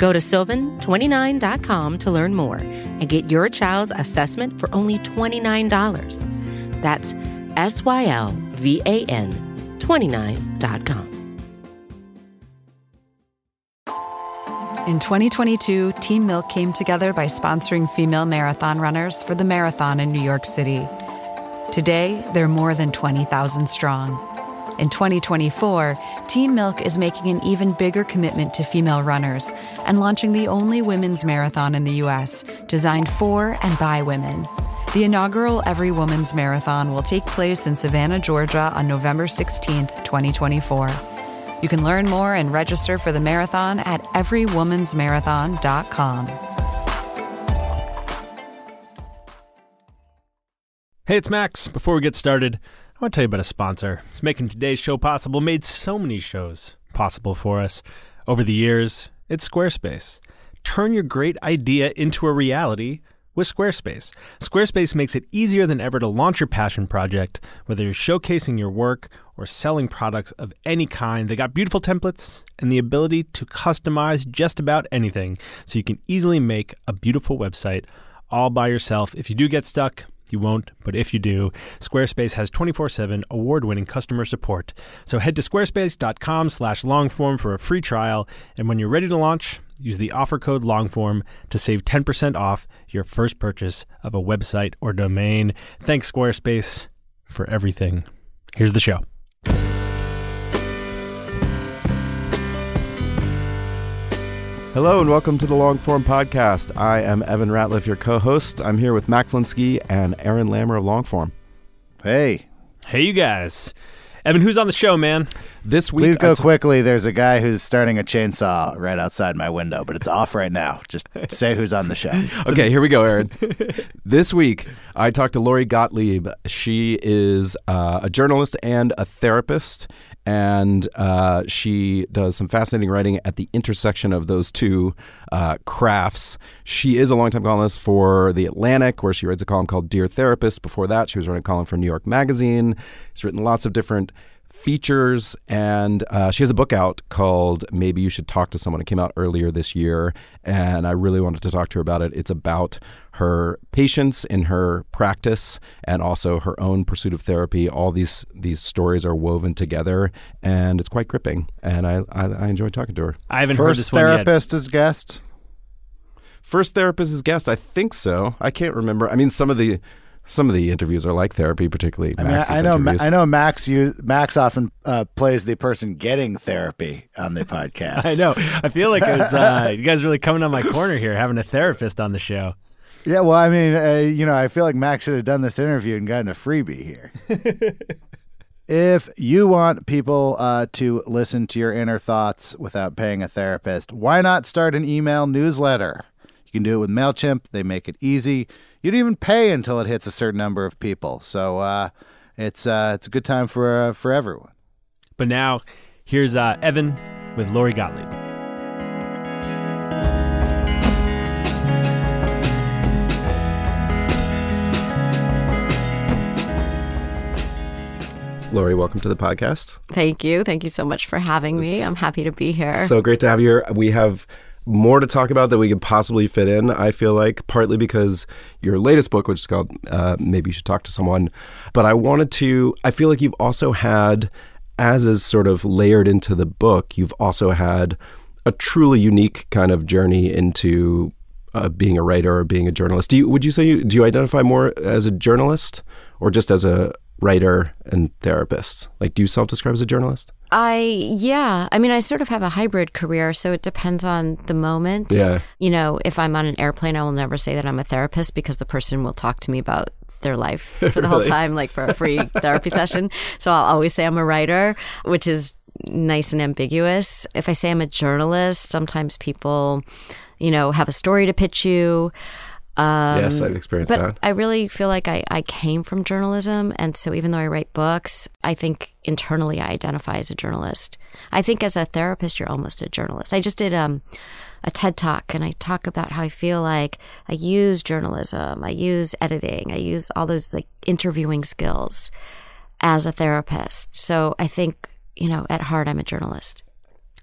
Go to sylvan29.com to learn more and get your child's assessment for only $29. That's S Y L V A N 29.com. In 2022, Team Milk came together by sponsoring female marathon runners for the marathon in New York City. Today, they're more than 20,000 strong. In 2024, Team Milk is making an even bigger commitment to female runners and launching the only women's marathon in the U.S. designed for and by women. The inaugural Every Woman's Marathon will take place in Savannah, Georgia on November 16th, 2024. You can learn more and register for the marathon at everywomansmarathon.com. Hey, it's Max. Before we get started, I want to tell you about a sponsor. It's making today's show possible, made so many shows possible for us over the years. It's Squarespace. Turn your great idea into a reality with Squarespace. Squarespace makes it easier than ever to launch your passion project, whether you're showcasing your work or selling products of any kind. They got beautiful templates and the ability to customize just about anything so you can easily make a beautiful website all by yourself. If you do get stuck, you won't, but if you do, Squarespace has 24/7 award-winning customer support. So head to squarespace.com/longform for a free trial, and when you're ready to launch, use the offer code longform to save 10% off your first purchase of a website or domain. Thanks Squarespace for everything. Here's the show. Hello and welcome to the Long Form Podcast. I am Evan Ratliff, your co-host. I'm here with Max Linsky and Aaron Lammer of Longform. Hey, Hey you guys. Evan, who's on the show, man? This week, please go I t- quickly. There's a guy who's starting a chainsaw right outside my window, but it's off right now. Just say who's on the show. Okay, here we go, Aaron. this week, I talked to Lori Gottlieb. She is uh, a journalist and a therapist, and uh, she does some fascinating writing at the intersection of those two uh, crafts. She is a longtime columnist for The Atlantic, where she writes a column called Dear Therapist. Before that, she was writing a column for New York Magazine. She's written lots of different features, and uh, she has a book out called Maybe You Should Talk to Someone. It came out earlier this year, and I really wanted to talk to her about it. It's about her patients in her practice and also her own pursuit of therapy. All these these stories are woven together, and it's quite gripping. And I I, I enjoyed talking to her. I haven't heard First this one yet. therapist as guest. First therapist is guest. I think so. I can't remember. I mean, some of the some of the interviews are like therapy, particularly. I mean, I, Max's I know. Ma- interviews. I know. Max. You, Max often uh, plays the person getting therapy on the podcast. I know. I feel like it was, uh, you guys really coming on my corner here, having a therapist on the show. Yeah. Well, I mean, uh, you know, I feel like Max should have done this interview and gotten a freebie here. if you want people uh, to listen to your inner thoughts without paying a therapist, why not start an email newsletter? You can do it with MailChimp. They make it easy. You don't even pay until it hits a certain number of people. So uh, it's uh, it's a good time for uh, for everyone. But now, here's uh, Evan with Lori Gottlieb. Lori, welcome to the podcast. Thank you. Thank you so much for having me. I'm happy to be here. So great to have you here. We have more to talk about that we could possibly fit in, I feel like, partly because your latest book, which is called uh, Maybe You Should Talk to Someone. But I wanted to, I feel like you've also had, as is sort of layered into the book, you've also had a truly unique kind of journey into uh, being a writer or being a journalist. Do you, would you say, you, do you identify more as a journalist or just as a writer and therapist? Like, do you self describe as a journalist? I, yeah. I mean, I sort of have a hybrid career, so it depends on the moment. Yeah. You know, if I'm on an airplane, I will never say that I'm a therapist because the person will talk to me about their life for the whole time, like for a free therapy session. So I'll always say I'm a writer, which is nice and ambiguous. If I say I'm a journalist, sometimes people, you know, have a story to pitch you. Yes, I've experienced But that. I really feel like I, I came from journalism. And so even though I write books, I think internally I identify as a journalist. I think as a therapist, you're almost a journalist. I just did um, a TED talk and I talk about how I feel like I use journalism, I use editing, I use all those like interviewing skills as a therapist. So I think, you know, at heart, I'm a journalist.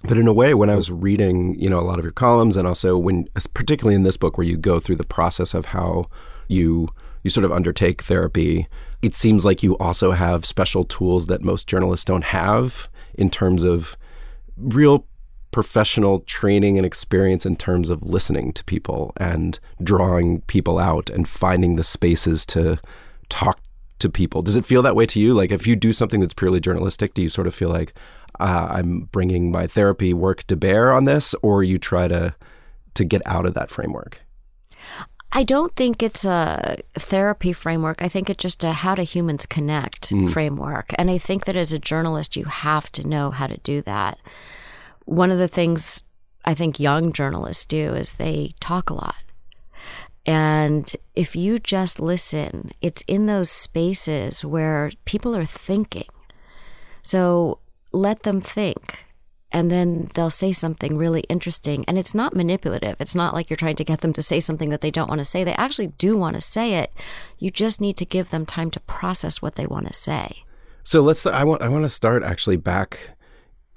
But in a way, when I was reading, you know, a lot of your columns, and also when, particularly in this book, where you go through the process of how you you sort of undertake therapy, it seems like you also have special tools that most journalists don't have in terms of real professional training and experience in terms of listening to people and drawing people out and finding the spaces to talk to people. Does it feel that way to you? Like if you do something that's purely journalistic, do you sort of feel like uh, I'm bringing my therapy work to bear on this, or you try to to get out of that framework? I don't think it's a therapy framework. I think it's just a how do humans connect framework. And I think that as a journalist, you have to know how to do that. One of the things I think young journalists do is they talk a lot. And if you just listen, it's in those spaces where people are thinking. So let them think. And then they'll say something really interesting. And it's not manipulative. It's not like you're trying to get them to say something that they don't want to say. They actually do want to say it. You just need to give them time to process what they want to say. So let's. I want. I want to start actually back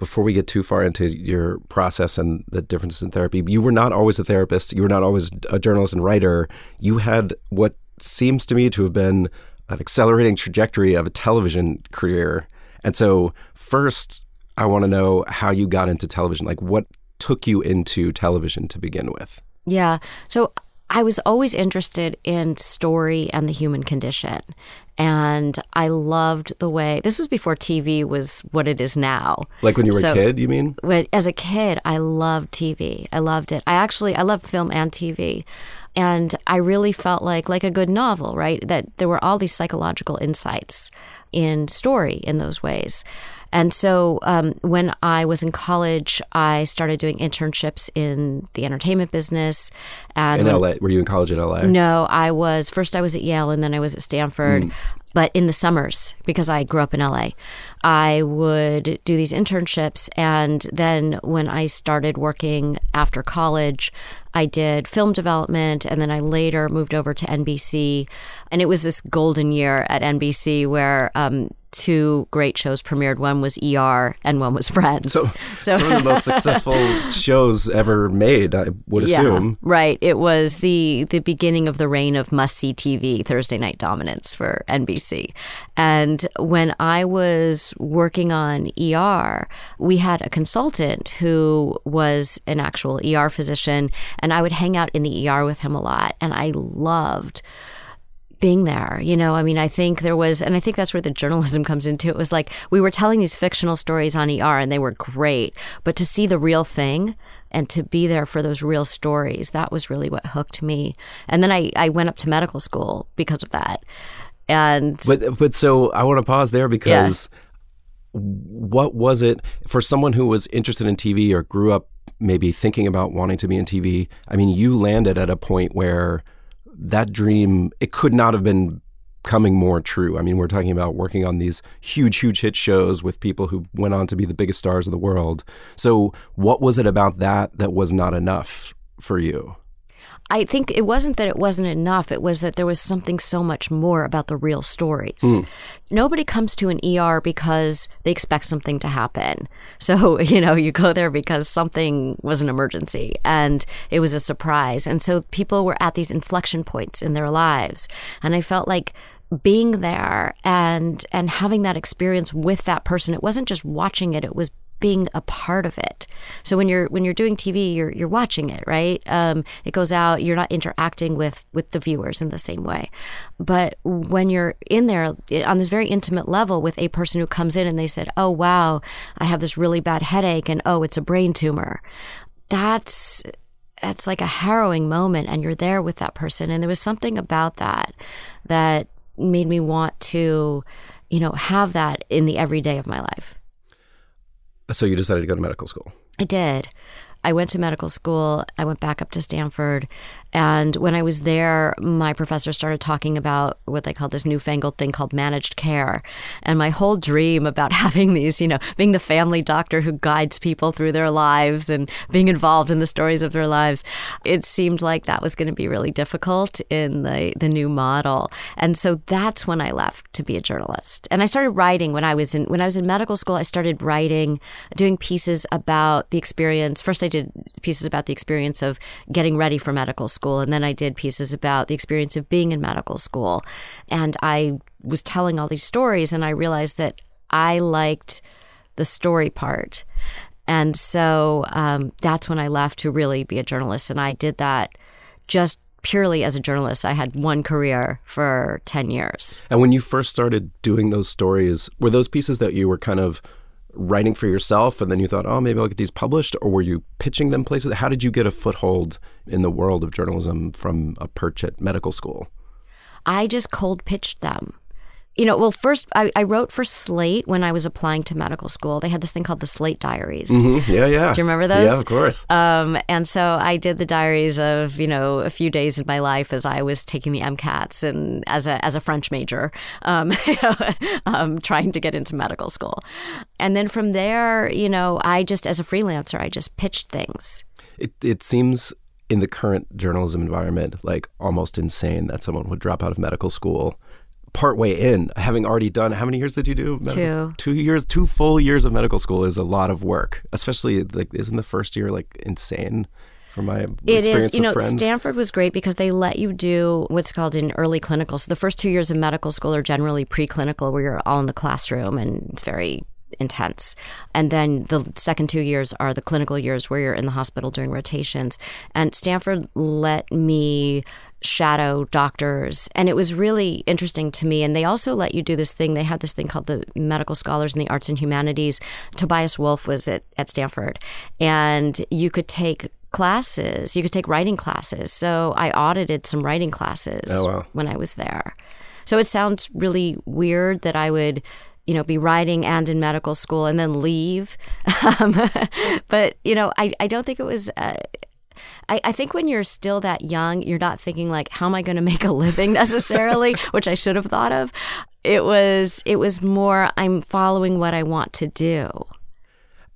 before we get too far into your process and the differences in therapy. You were not always a therapist. You were not always a journalist and writer. You had what seems to me to have been an accelerating trajectory of a television career. And so, first, I want to know how you got into television. Like, what took you into television to begin with? Yeah. So I was always interested in story and the human condition. And I loved the way this was before TV was what it is now. Like when you were So- a kid, you mean? when as a kid i loved tv i loved it i actually i loved film and tv and i really felt like like a good novel right that there were all these psychological insights in story in those ways and so um, when i was in college i started doing internships in the entertainment business and In when- LA. Were you in college in LA? no, I was first I was at Yale and then I was at Stanford. But in the summers, because I grew up in LA, I would do these internships. And then when I started working after college, I did film development. And then I later moved over to NBC. And it was this golden year at NBC where um, two great shows premiered. One was ER and one was Friends. So, some of the most successful shows ever made, I would assume. Right. It was the the beginning of the reign of must see TV, Thursday night dominance for NBC. And when I was working on ER, we had a consultant who was an actual ER physician, and I would hang out in the ER with him a lot. And I loved being there. You know, I mean, I think there was, and I think that's where the journalism comes into it. Was like we were telling these fictional stories on ER and they were great, but to see the real thing and to be there for those real stories, that was really what hooked me. And then I, I went up to medical school because of that. And But but so I want to pause there because what was it for someone who was interested in TV or grew up maybe thinking about wanting to be in TV? I mean, you landed at a point where that dream it could not have been coming more true. I mean, we're talking about working on these huge huge hit shows with people who went on to be the biggest stars of the world. So, what was it about that that was not enough for you? I think it wasn't that it wasn't enough. It was that there was something so much more about the real stories. Nobody comes to an ER because they expect something to happen. So, you know, you go there because something was an emergency and it was a surprise. And so people were at these inflection points in their lives. And I felt like being there and and having that experience with that person, it wasn't just watching it, it was being a part of it. So when you're when you're doing TV, you're you're watching it, right? Um, it goes out. You're not interacting with with the viewers in the same way. But when you're in there on this very intimate level with a person who comes in and they said, "Oh wow, I have this really bad headache," and "Oh, it's a brain tumor," that's that's like a harrowing moment, and you're there with that person. And there was something about that that made me want to, you know, have that in the everyday of my life. So you decided to go to medical school. I did. I went to medical school. I went back up to Stanford. And when I was there, my professor started talking about what they call this newfangled thing called managed care. And my whole dream about having these, you know, being the family doctor who guides people through their lives and being involved in the stories of their lives, it seemed like that was going to be really difficult in the, the new model. And so that's when I left to be a journalist. And I started writing when I was in when I was in medical school, I started writing, doing pieces about the experience. First I did pieces about the experience of getting ready for medical school school. And then I did pieces about the experience of being in medical school. And I was telling all these stories, and I realized that I liked the story part. And so um, that's when I left to really be a journalist. And I did that just purely as a journalist. I had one career for 10 years. And when you first started doing those stories, were those pieces that you were kind of writing for yourself and then you thought, oh, maybe I'll get these published? Or were you pitching them places? How did you get a foothold in the world of journalism from a perch at medical school? I just cold pitched them you know, well, first I, I, wrote for Slate when I was applying to medical school. They had this thing called the Slate Diaries. Mm-hmm. Yeah, yeah. Do you remember those? Yeah, of course. Um, and so I did the diaries of you know a few days in my life as I was taking the MCATs and as a as a French major, um, um, trying to get into medical school. And then from there, you know, I just as a freelancer, I just pitched things. It it seems in the current journalism environment like almost insane that someone would drop out of medical school partway in, having already done how many years did you do? Medical, two. Two years, two full years of medical school is a lot of work. Especially like, isn't the first year like insane? From my it is, you know, friends? Stanford was great because they let you do what's called an early clinical. So the first two years of medical school are generally preclinical, where you're all in the classroom and it's very intense. And then the second two years are the clinical years where you're in the hospital doing rotations. And Stanford let me shadow doctors. And it was really interesting to me. And they also let you do this thing. They had this thing called the Medical Scholars in the Arts and Humanities. Tobias Wolff was at, at Stanford. And you could take classes, you could take writing classes. So I audited some writing classes oh, wow. when I was there. So it sounds really weird that I would you know, be writing and in medical school and then leave. Um, but, you know, I, I don't think it was. Uh, I, I think when you're still that young, you're not thinking like, how am I going to make a living necessarily, which I should have thought of. It was it was more I'm following what I want to do.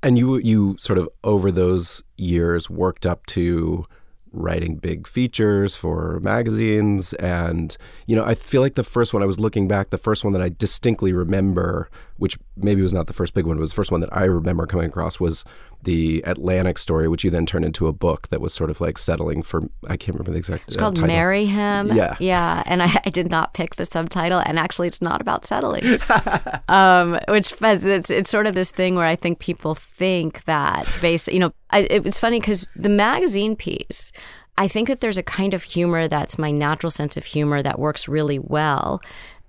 And you you sort of over those years worked up to writing big features for magazines and you know i feel like the first one i was looking back the first one that i distinctly remember which maybe was not the first big one but was the first one that i remember coming across was the Atlantic story, which you then turned into a book that was sort of like settling for I can't remember the exact. It's called uh, "Marry Him." Yeah, yeah, and I, I, did not pick the subtitle, and actually, it's not about settling, um, which it's it's sort of this thing where I think people think that based, you know, I, it was funny because the magazine piece. I think that there's a kind of humor that's my natural sense of humor that works really well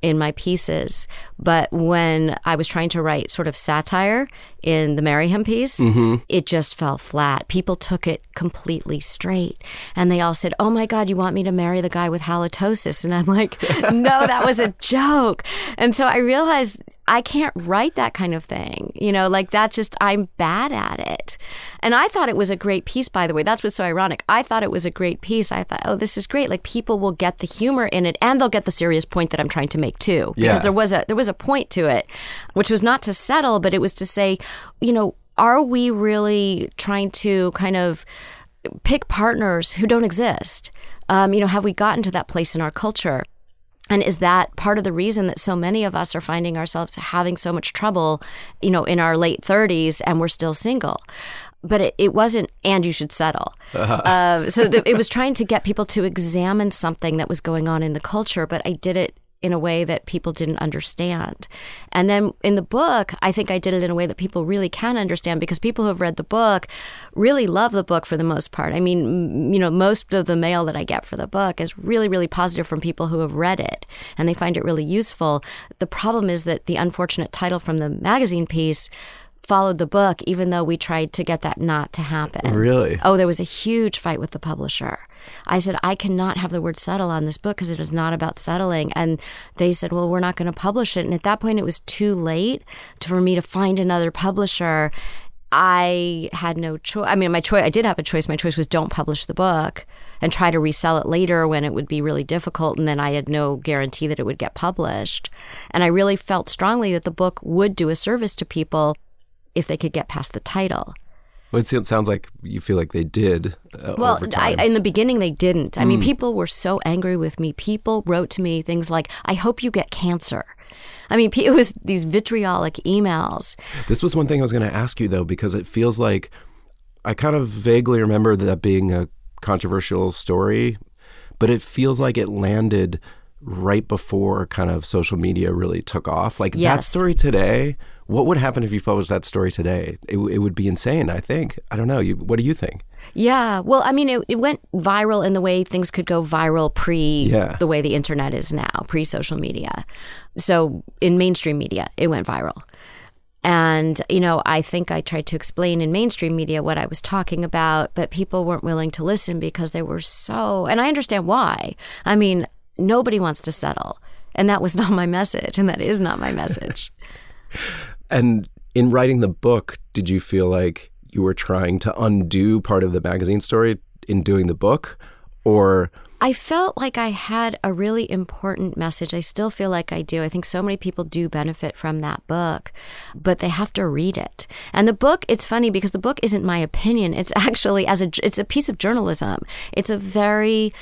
in my pieces. But when I was trying to write sort of satire in the Marry Him piece, mm-hmm. it just fell flat. People took it completely straight. And they all said, Oh my God, you want me to marry the guy with halitosis? And I'm like, No, that was a joke. And so I realized I can't write that kind of thing. You know, like that just, I'm bad at it. And I thought it was a great piece, by the way. That's what's so ironic. I thought it was a great piece. I thought, oh, this is great. Like people will get the humor in it and they'll get the serious point that I'm trying to make too. Yeah. Because there was a, there was a point to it, which was not to settle, but it was to say, you know, are we really trying to kind of pick partners who don't exist? Um, you know, have we gotten to that place in our culture? And is that part of the reason that so many of us are finding ourselves having so much trouble, you know, in our late 30s and we're still single? But it, it wasn't, and you should settle. Uh-huh. Uh, so the, it was trying to get people to examine something that was going on in the culture, but I did it in a way that people didn't understand. And then in the book, I think I did it in a way that people really can understand because people who have read the book really love the book for the most part. I mean, you know, most of the mail that I get for the book is really, really positive from people who have read it and they find it really useful. The problem is that the unfortunate title from the magazine piece followed the book, even though we tried to get that not to happen. Really? Oh, there was a huge fight with the publisher. I said, I cannot have the word settle on this book because it is not about settling. And they said, well, we're not going to publish it. And at that point, it was too late to, for me to find another publisher. I had no choice. I mean, my choice, I did have a choice. My choice was don't publish the book and try to resell it later when it would be really difficult and then I had no guarantee that it would get published. And I really felt strongly that the book would do a service to people if they could get past the title. Well, it sounds like you feel like they did. Uh, well, I, in the beginning, they didn't. I mm. mean, people were so angry with me. People wrote to me things like, I hope you get cancer. I mean, it was these vitriolic emails. This was one thing I was going to ask you, though, because it feels like I kind of vaguely remember that being a controversial story, but it feels like it landed right before kind of social media really took off. Like yes. that story today, what would happen if you published that story today? It, it would be insane, I think. I don't know. You, what do you think? Yeah. Well, I mean, it, it went viral in the way things could go viral pre yeah. the way the internet is now, pre social media. So in mainstream media, it went viral. And, you know, I think I tried to explain in mainstream media what I was talking about, but people weren't willing to listen because they were so, and I understand why. I mean, nobody wants to settle. And that was not my message. And that is not my message. and in writing the book, did you feel like you were trying to undo part of the magazine story in doing the book? Or I felt like I had a really important message. I still feel like I do. I think so many people do benefit from that book, but they have to read it. And the book, it's funny because the book isn't my opinion. It's actually as a it's a piece of journalism. It's a very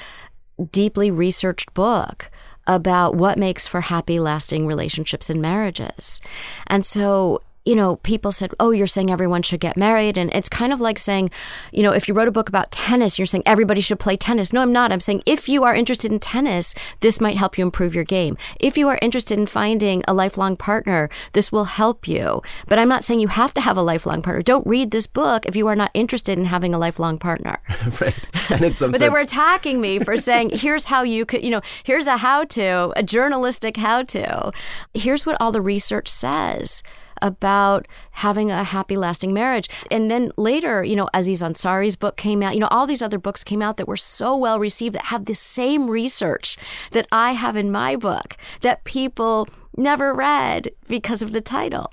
deeply researched book about what makes for happy lasting relationships and marriages. And so you know, people said, oh, you're saying everyone should get married. And it's kind of like saying, you know, if you wrote a book about tennis, you're saying everybody should play tennis. No, I'm not. I'm saying if you are interested in tennis, this might help you improve your game. If you are interested in finding a lifelong partner, this will help you. But I'm not saying you have to have a lifelong partner. Don't read this book if you are not interested in having a lifelong partner. right. And in some but sense... they were attacking me for saying, here's how you could, you know, here's a how to, a journalistic how to. Here's what all the research says about having a happy, lasting marriage. And then later, you know, Aziz Ansari's book came out. You know, all these other books came out that were so well received that have the same research that I have in my book that people never read because of the title.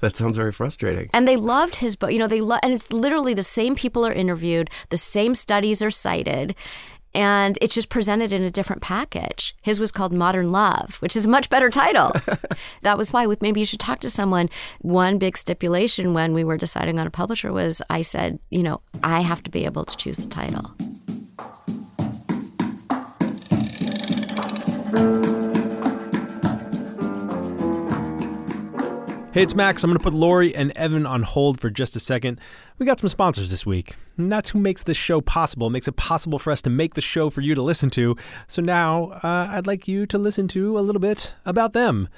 That sounds very frustrating. And they loved his book. You know, they love, and it's literally the same people are interviewed, the same studies are cited, and it's just presented in a different package. His was called Modern Love, which is a much better title. that was why with maybe you should talk to someone. One big stipulation when we were deciding on a publisher was I said, you know, I have to be able to choose the title. Hey, it's Max. I'm going to put Lori and Evan on hold for just a second. We got some sponsors this week, and that's who makes this show possible, makes it possible for us to make the show for you to listen to. So now uh, I'd like you to listen to a little bit about them.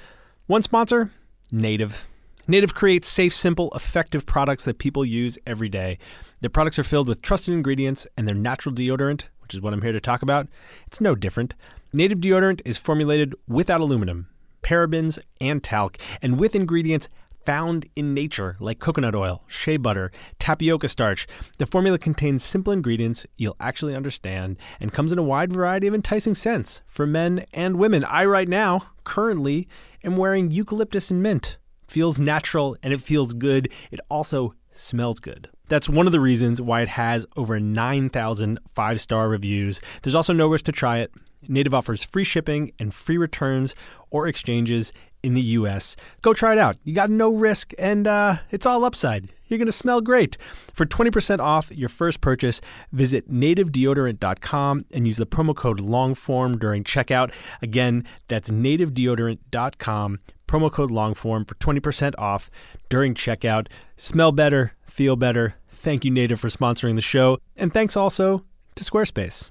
One sponsor, Native. Native creates safe, simple, effective products that people use every day. Their products are filled with trusted ingredients, and their natural deodorant, which is what I'm here to talk about, it's no different. Native deodorant is formulated without aluminum parabens, and talc, and with ingredients found in nature like coconut oil, shea butter, tapioca starch. The formula contains simple ingredients you'll actually understand and comes in a wide variety of enticing scents for men and women. I, right now, currently, am wearing eucalyptus and mint. Feels natural and it feels good. It also smells good. That's one of the reasons why it has over 9,000 five star reviews. There's also no risk to try it. Native offers free shipping and free returns or exchanges in the US. Go try it out. You got no risk and uh, it's all upside. You're going to smell great. For 20% off your first purchase, visit nativedeodorant.com and use the promo code LONGFORM during checkout. Again, that's nativedeodorant.com, promo code LONGFORM for 20% off during checkout. Smell better, feel better. Thank you, Native, for sponsoring the show. And thanks also to Squarespace.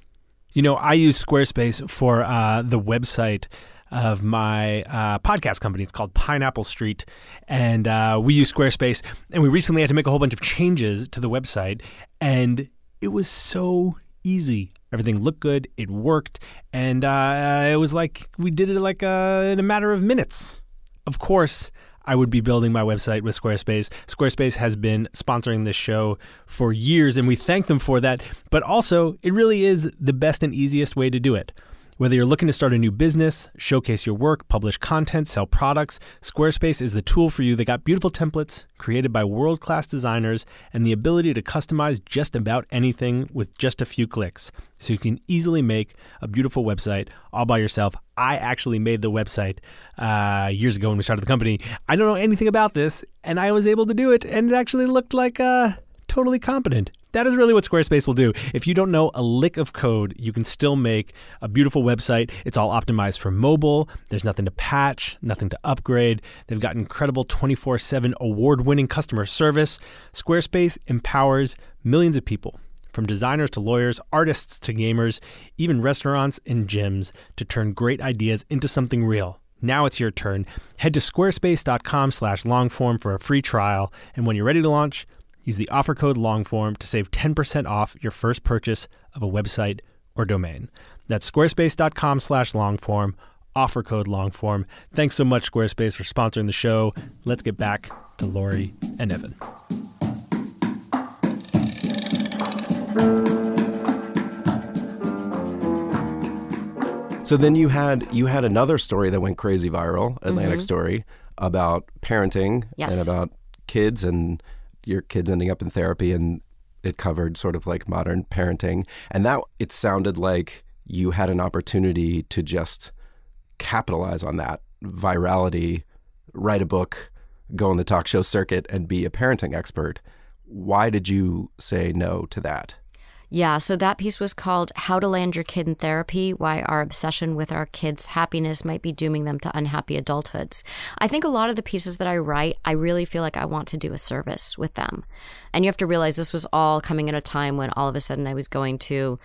You know, I use Squarespace for uh, the website of my uh, podcast company. It's called Pineapple Street, and uh, we use Squarespace. And we recently had to make a whole bunch of changes to the website, and it was so easy. Everything looked good, it worked, and uh, it was like we did it like uh, in a matter of minutes. Of course, I would be building my website with Squarespace. Squarespace has been sponsoring this show for years, and we thank them for that. But also, it really is the best and easiest way to do it. Whether you're looking to start a new business, showcase your work, publish content, sell products, Squarespace is the tool for you. They got beautiful templates created by world class designers and the ability to customize just about anything with just a few clicks. So you can easily make a beautiful website all by yourself. I actually made the website uh, years ago when we started the company. I don't know anything about this, and I was able to do it, and it actually looked like uh, totally competent. That is really what Squarespace will do. If you don't know a lick of code, you can still make a beautiful website. It's all optimized for mobile. There's nothing to patch, nothing to upgrade. They've got incredible 24 7 award winning customer service. Squarespace empowers millions of people, from designers to lawyers, artists to gamers, even restaurants and gyms, to turn great ideas into something real. Now it's your turn. Head to squarespace.com slash longform for a free trial. And when you're ready to launch, Use the offer code LONGFORM to save 10% off your first purchase of a website or domain. That's squarespace.com slash longform, offer code LONGFORM. Thanks so much, Squarespace, for sponsoring the show. Let's get back to Lori and Evan. So then you had you had another story that went crazy viral, Atlantic Mhm. story about parenting Yes. and about kids and your kids ending up in therapy and it covered sort of like modern parenting and that it sounded like you had an opportunity to just capitalize on that virality, write a book, go on the talk show circuit and be a parenting expert. Why did you say no to that? Yeah, so that piece was called How to Land Your Kid in Therapy Why Our Obsession with Our Kids' Happiness Might Be Dooming Them to Unhappy Adulthoods. I think a lot of the pieces that I write, I really feel like I want to do a service with them. And you have to realize this was all coming at a time when all of a sudden I was going to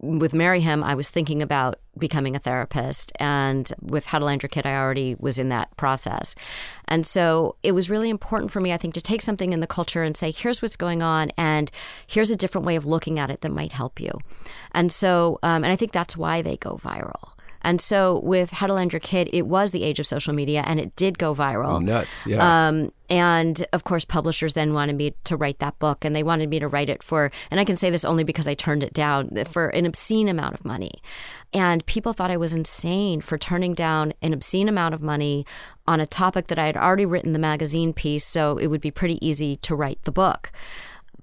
with Marry Him, I was thinking about becoming a therapist. And with How to Land Your Kid, I already was in that process. And so it was really important for me, I think, to take something in the culture and say, here's what's going on, and here's a different way of looking at it that might help you. And so, um, and I think that's why they go viral. And so with How to Land Your Kid, it was the age of social media and it did go viral. Oh, nuts. Yeah. Um, and of course, publishers then wanted me to write that book, and they wanted me to write it for, and I can say this only because I turned it down for an obscene amount of money. And people thought I was insane for turning down an obscene amount of money on a topic that I had already written the magazine piece, so it would be pretty easy to write the book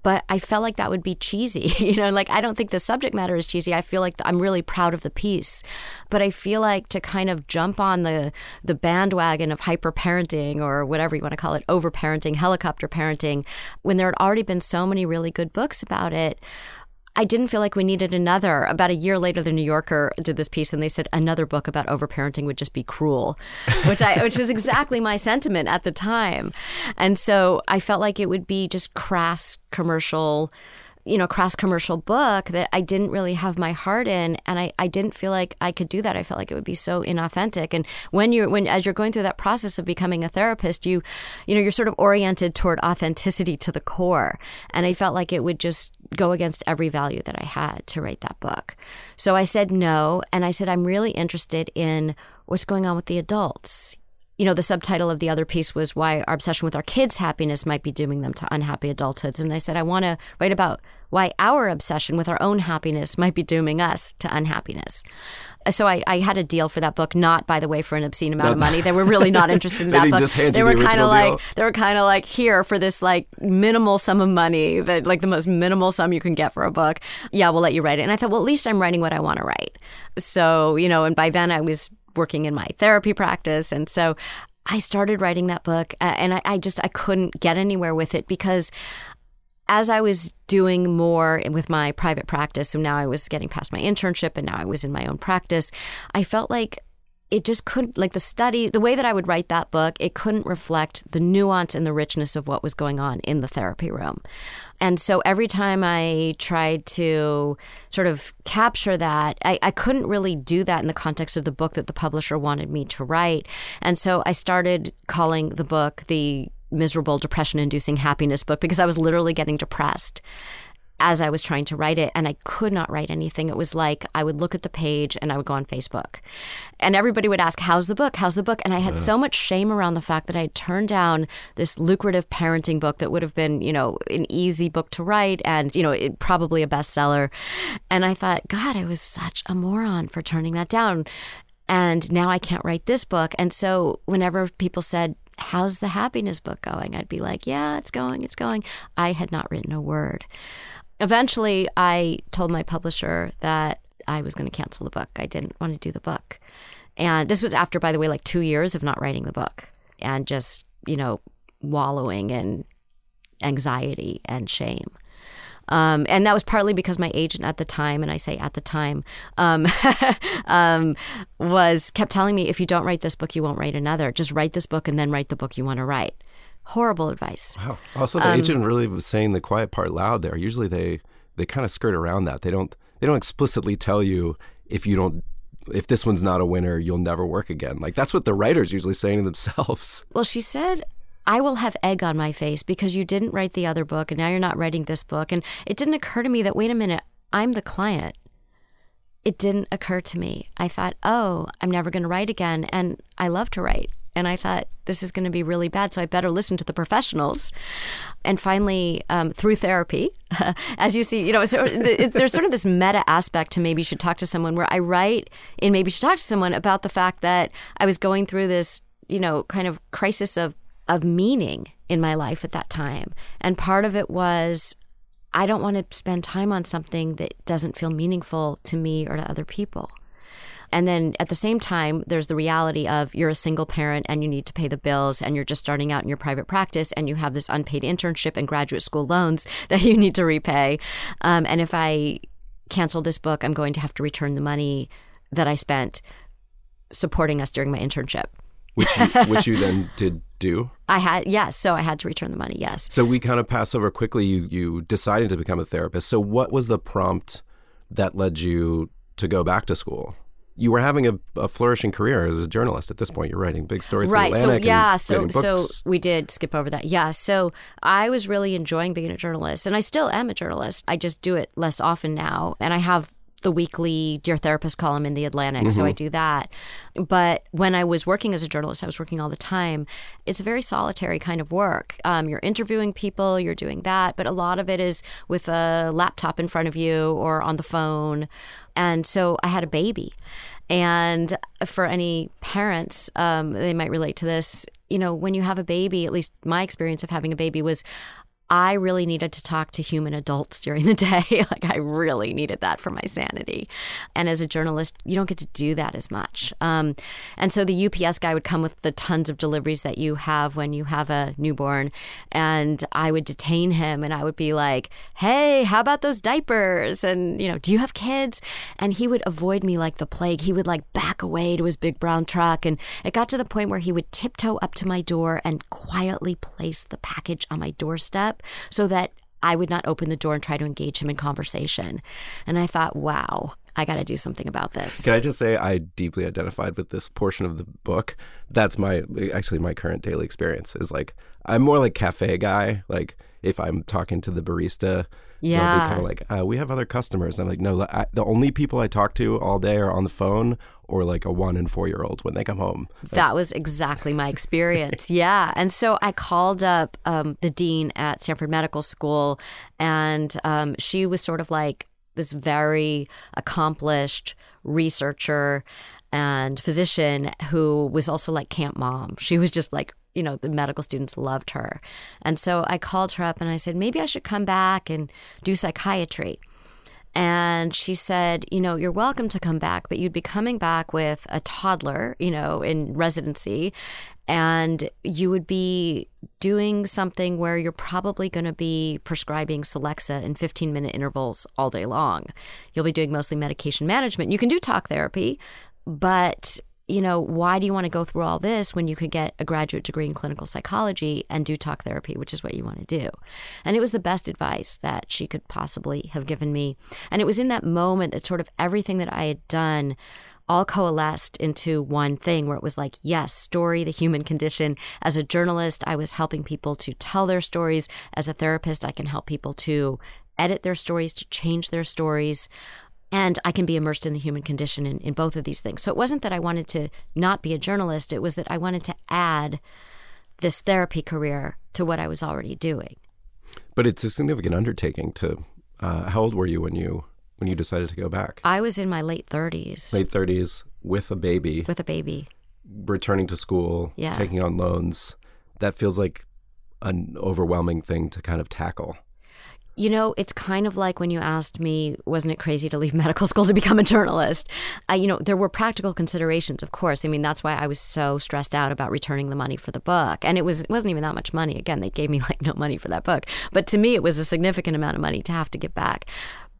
but I felt like that would be cheesy. you know, like I don't think the subject matter is cheesy. I feel like I'm really proud of the piece, but I feel like to kind of jump on the the bandwagon of hyper parenting or whatever you want to call it, over parenting, helicopter parenting, when there had already been so many really good books about it. I didn't feel like we needed another. About a year later, the New Yorker did this piece, and they said another book about overparenting would just be cruel, which I, which was exactly my sentiment at the time, and so I felt like it would be just crass commercial, you know, crass commercial book that I didn't really have my heart in, and I, I didn't feel like I could do that. I felt like it would be so inauthentic. And when you're when as you're going through that process of becoming a therapist, you, you know, you're sort of oriented toward authenticity to the core, and I felt like it would just go against every value that I had to write that book. So I said no, and I said I'm really interested in what's going on with the adults you know, the subtitle of the other piece was why our obsession with our kids' happiness might be dooming them to unhappy adulthoods. And I said, I want to write about why our obsession with our own happiness might be dooming us to unhappiness. So I, I had a deal for that book, not by the way for an obscene amount of money. They were really not interested in that book. they were the kind of like they were kind of like here for this like minimal sum of money that like the most minimal sum you can get for a book. Yeah, we'll let you write it. And I thought, well, at least I'm writing what I want to write. So you know, and by then I was working in my therapy practice, and so I started writing that book, uh, and I, I just I couldn't get anywhere with it because as I was doing more with my private practice, so now I was getting past my internship, and now I was in my own practice, I felt like it just couldn't like the study the way that i would write that book it couldn't reflect the nuance and the richness of what was going on in the therapy room. And so every time i tried to sort of capture that I, I couldn't really do that in the context of the book that the publisher wanted me to write. And so i started calling the book the miserable depression inducing happiness book because i was literally getting depressed as I was trying to write it, and I could not write anything. It was like I would look at the page and I would go on Facebook. And everybody would ask, How's the book? How's the book? And I had so much shame around the fact that I had turned down this lucrative parenting book that would have been, you know, an easy book to write and, you know, it, probably a bestseller. And I thought, God, I was such a moron for turning that down. And now I can't write this book. And so whenever people said, How's the happiness book going? I'd be like, Yeah, it's going, it's going. I had not written a word eventually I told my publisher that I was going to cancel the book. I didn't want to do the book. And this was after, by the way, like two years of not writing the book and just, you know, wallowing in anxiety and shame. Um, and that was partly because my agent at the time, and I say at the time, um, um, was kept telling me, if you don't write this book, you won't write another. Just write this book and then write the book you want to write horrible advice. Wow. Also, the Um, agent really was saying the quiet part loud there. Usually, they they kind of skirt around that. They don't they don't explicitly tell you if you don't if this one's not a winner, you'll never work again. Like that's what the writers usually saying to themselves. Well, she said, I will have egg on my face because you didn't write the other book and now you're not writing this book. And it didn't occur to me that, wait a minute, I'm the client. It didn't occur to me. I thought, oh, I'm never going to write again. And I love to write. And I thought, this is going to be really bad. So I better listen to the professionals. And finally, um, through therapy, as you see, you know, so it- there's sort of this meta aspect to maybe you should talk to someone where I write and maybe you should talk to someone about the fact that I was going through this, you know, kind of crisis of of meaning in my life at that time. And part of it was I don't want to spend time on something that doesn't feel meaningful to me or to other people. And then at the same time, there's the reality of you're a single parent and you need to pay the bills and you're just starting out in your private practice and you have this unpaid internship and graduate school loans that you need to repay. Um, and if I cancel this book, I'm going to have to return the money that I spent supporting us during my internship. Which you, which you then did do. I had, yes, so I had to return the money, yes. So we kind of pass over quickly. You you decided to become a therapist. So what was the prompt that led you to go back to school? You were having a, a flourishing career as a journalist at this point. You're writing big stories. right so yeah so so we did skip over that yeah so i was really enjoying being a journalist and i still am a journalist i just do it less often now and i have the weekly dear therapist column in the atlantic so i do that. But when i was working as a journalist i was working all the time it's a very solitary kind of work. Um, you're interviewing people you're doing that but a lot of it is with a laptop in front of you or on the phone. And so i had a baby. And for any parents, um, they might relate to this. You know, when you have a baby, at least my experience of having a baby was I really needed to talk to human adults during the day. like, I really needed that for my sanity. And as a journalist, you don't get to do that as much. Um, and so the UPS guy would come with the tons of deliveries that you have when you have a newborn. And I would detain him and I would be like, hey, how about those diapers? And, you know, do you have kids? And he would avoid me like the plague. He would like back away to his big brown truck. And it got to the point where he would tiptoe up to my door and quietly place the package on my doorstep so that I would not open the door and try to engage him in conversation. And I thought, wow, I got to do something about this. Can I just say I deeply identified with this portion of the book? That's my actually my current daily experience is like I'm more like cafe guy. Like if I'm talking to the barista, Yeah. kind of like, uh, we have other customers. And I'm like, no, I, the only people I talk to all day are on the phone or like a one and four year old when they come home. That was exactly my experience. yeah. And so I called up um, the dean at Stanford Medical School, and um, she was sort of like this very accomplished researcher and physician who was also like camp mom. She was just like, you know, the medical students loved her. And so I called her up and I said, maybe I should come back and do psychiatry. And she said, you know, you're welcome to come back, but you'd be coming back with a toddler, you know, in residency. And you would be doing something where you're probably going to be prescribing Celexa in 15 minute intervals all day long. You'll be doing mostly medication management. You can do talk therapy, but you know, why do you want to go through all this when you could get a graduate degree in clinical psychology and do talk therapy, which is what you want to do? And it was the best advice that she could possibly have given me. And it was in that moment that sort of everything that I had done all coalesced into one thing where it was like, yes, story, the human condition. As a journalist, I was helping people to tell their stories. As a therapist, I can help people to edit their stories, to change their stories. And I can be immersed in the human condition in, in both of these things. So it wasn't that I wanted to not be a journalist, it was that I wanted to add this therapy career to what I was already doing. But it's a significant undertaking to. Uh, how old were you when you when you decided to go back? I was in my late 30s Late thirties with a baby, with a baby. returning to school, Yeah. taking on loans. That feels like an overwhelming thing to kind of tackle. You know, it's kind of like when you asked me, wasn't it crazy to leave medical school to become a journalist? I, you know, there were practical considerations, of course. I mean, that's why I was so stressed out about returning the money for the book. And it was it wasn't even that much money. Again, they gave me like no money for that book. But to me, it was a significant amount of money to have to give back.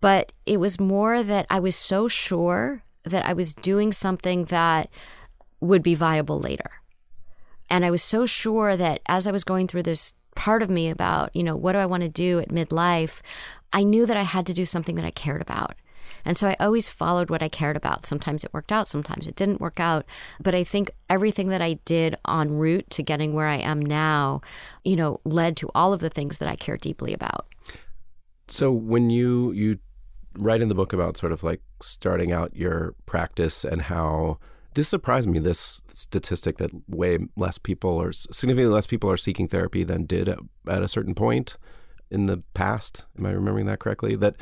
But it was more that I was so sure that I was doing something that would be viable later. And I was so sure that as I was going through this part of me about, you know, what do I want to do at midlife, I knew that I had to do something that I cared about. And so I always followed what I cared about. Sometimes it worked out, sometimes it didn't work out. But I think everything that I did en route to getting where I am now, you know, led to all of the things that I care deeply about. So when you you write in the book about sort of like starting out your practice and how this surprised me this statistic that way less people or significantly less people are seeking therapy than did at, at a certain point in the past. Am I remembering that correctly? That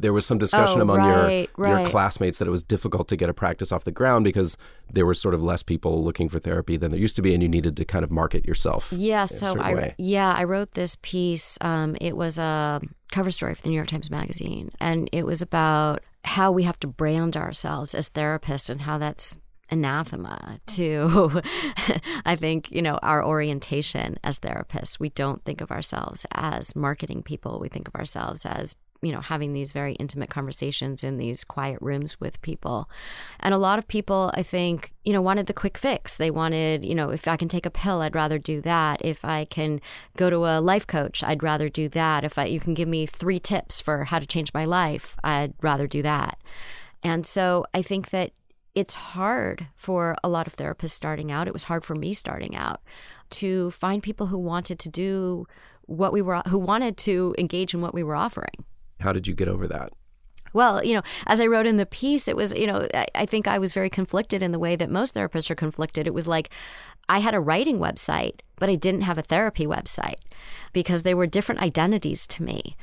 there was some discussion Oh, among right, your your classmates that it was difficult to get a practice off the ground because there were sort of less people looking for therapy than there used to be, and you needed to kind of market yourself. Yeah, so I way. yeah I wrote this piece. Um, it was a cover story for the New York Times Magazine, and it was about how we have to brand ourselves as therapists and how that's anathema to I think you know our orientation as therapists. We don't think of ourselves as marketing people. We think of ourselves as you know having these very intimate conversations in these quiet rooms with people. And a lot of people i think you know wanted the quick fix. They wanted you know if i can take a pill i'd rather do that. If i can go to a life coach i'd rather do that. If i you can give me three tips for how to change my life i'd rather do that. And so i think that it's hard for a lot of therapists starting out it was hard for me starting out to find people who wanted to do what we were who wanted to engage in what we were offering How did you get over that? well, you know, as I wrote in the piece, it was, you know, I, I think I was very conflicted in the way that most therapists are conflicted. It was like I had a writing website, but I didn't have a therapy website because they were different identities to me.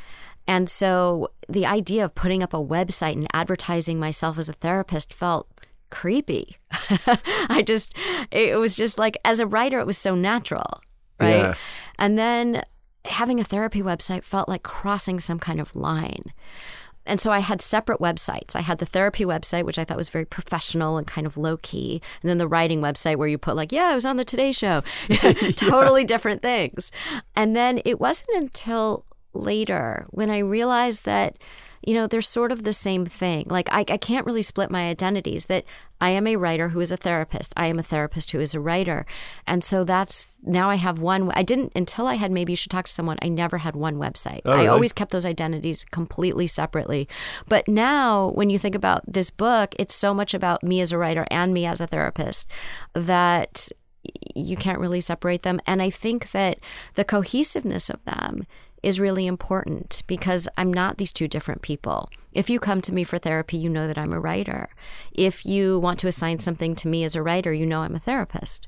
And so the idea of putting up a website and advertising myself as a therapist felt creepy. I just, it was just like, as a writer, it was so natural, right? Yeah. And then having a therapy website felt like crossing some kind of line. And so I had separate websites. I had the therapy website, which I thought was very professional and kind of low key. And then the writing website where you put, like, yeah, I was on the Today Show. totally different things. And then it wasn't until later when I realized that, you know, they're sort of the same thing. Like, I, I can't really split my identities, that I am a writer who is a therapist. I am a therapist who is a writer. And so that's now I have one. I didn't, until I had maybe you should talk to someone, I never had one website. Oh, I really? always kept those identities completely separately. But now, when you think about this book, it's so much about me as a writer and me as a therapist that you can't really separate them. And I think that the cohesiveness of them is really important because I'm not these two different people. If you come to me for therapy, you know that I'm a writer. If you want to assign something to me as a writer, you know I'm a therapist.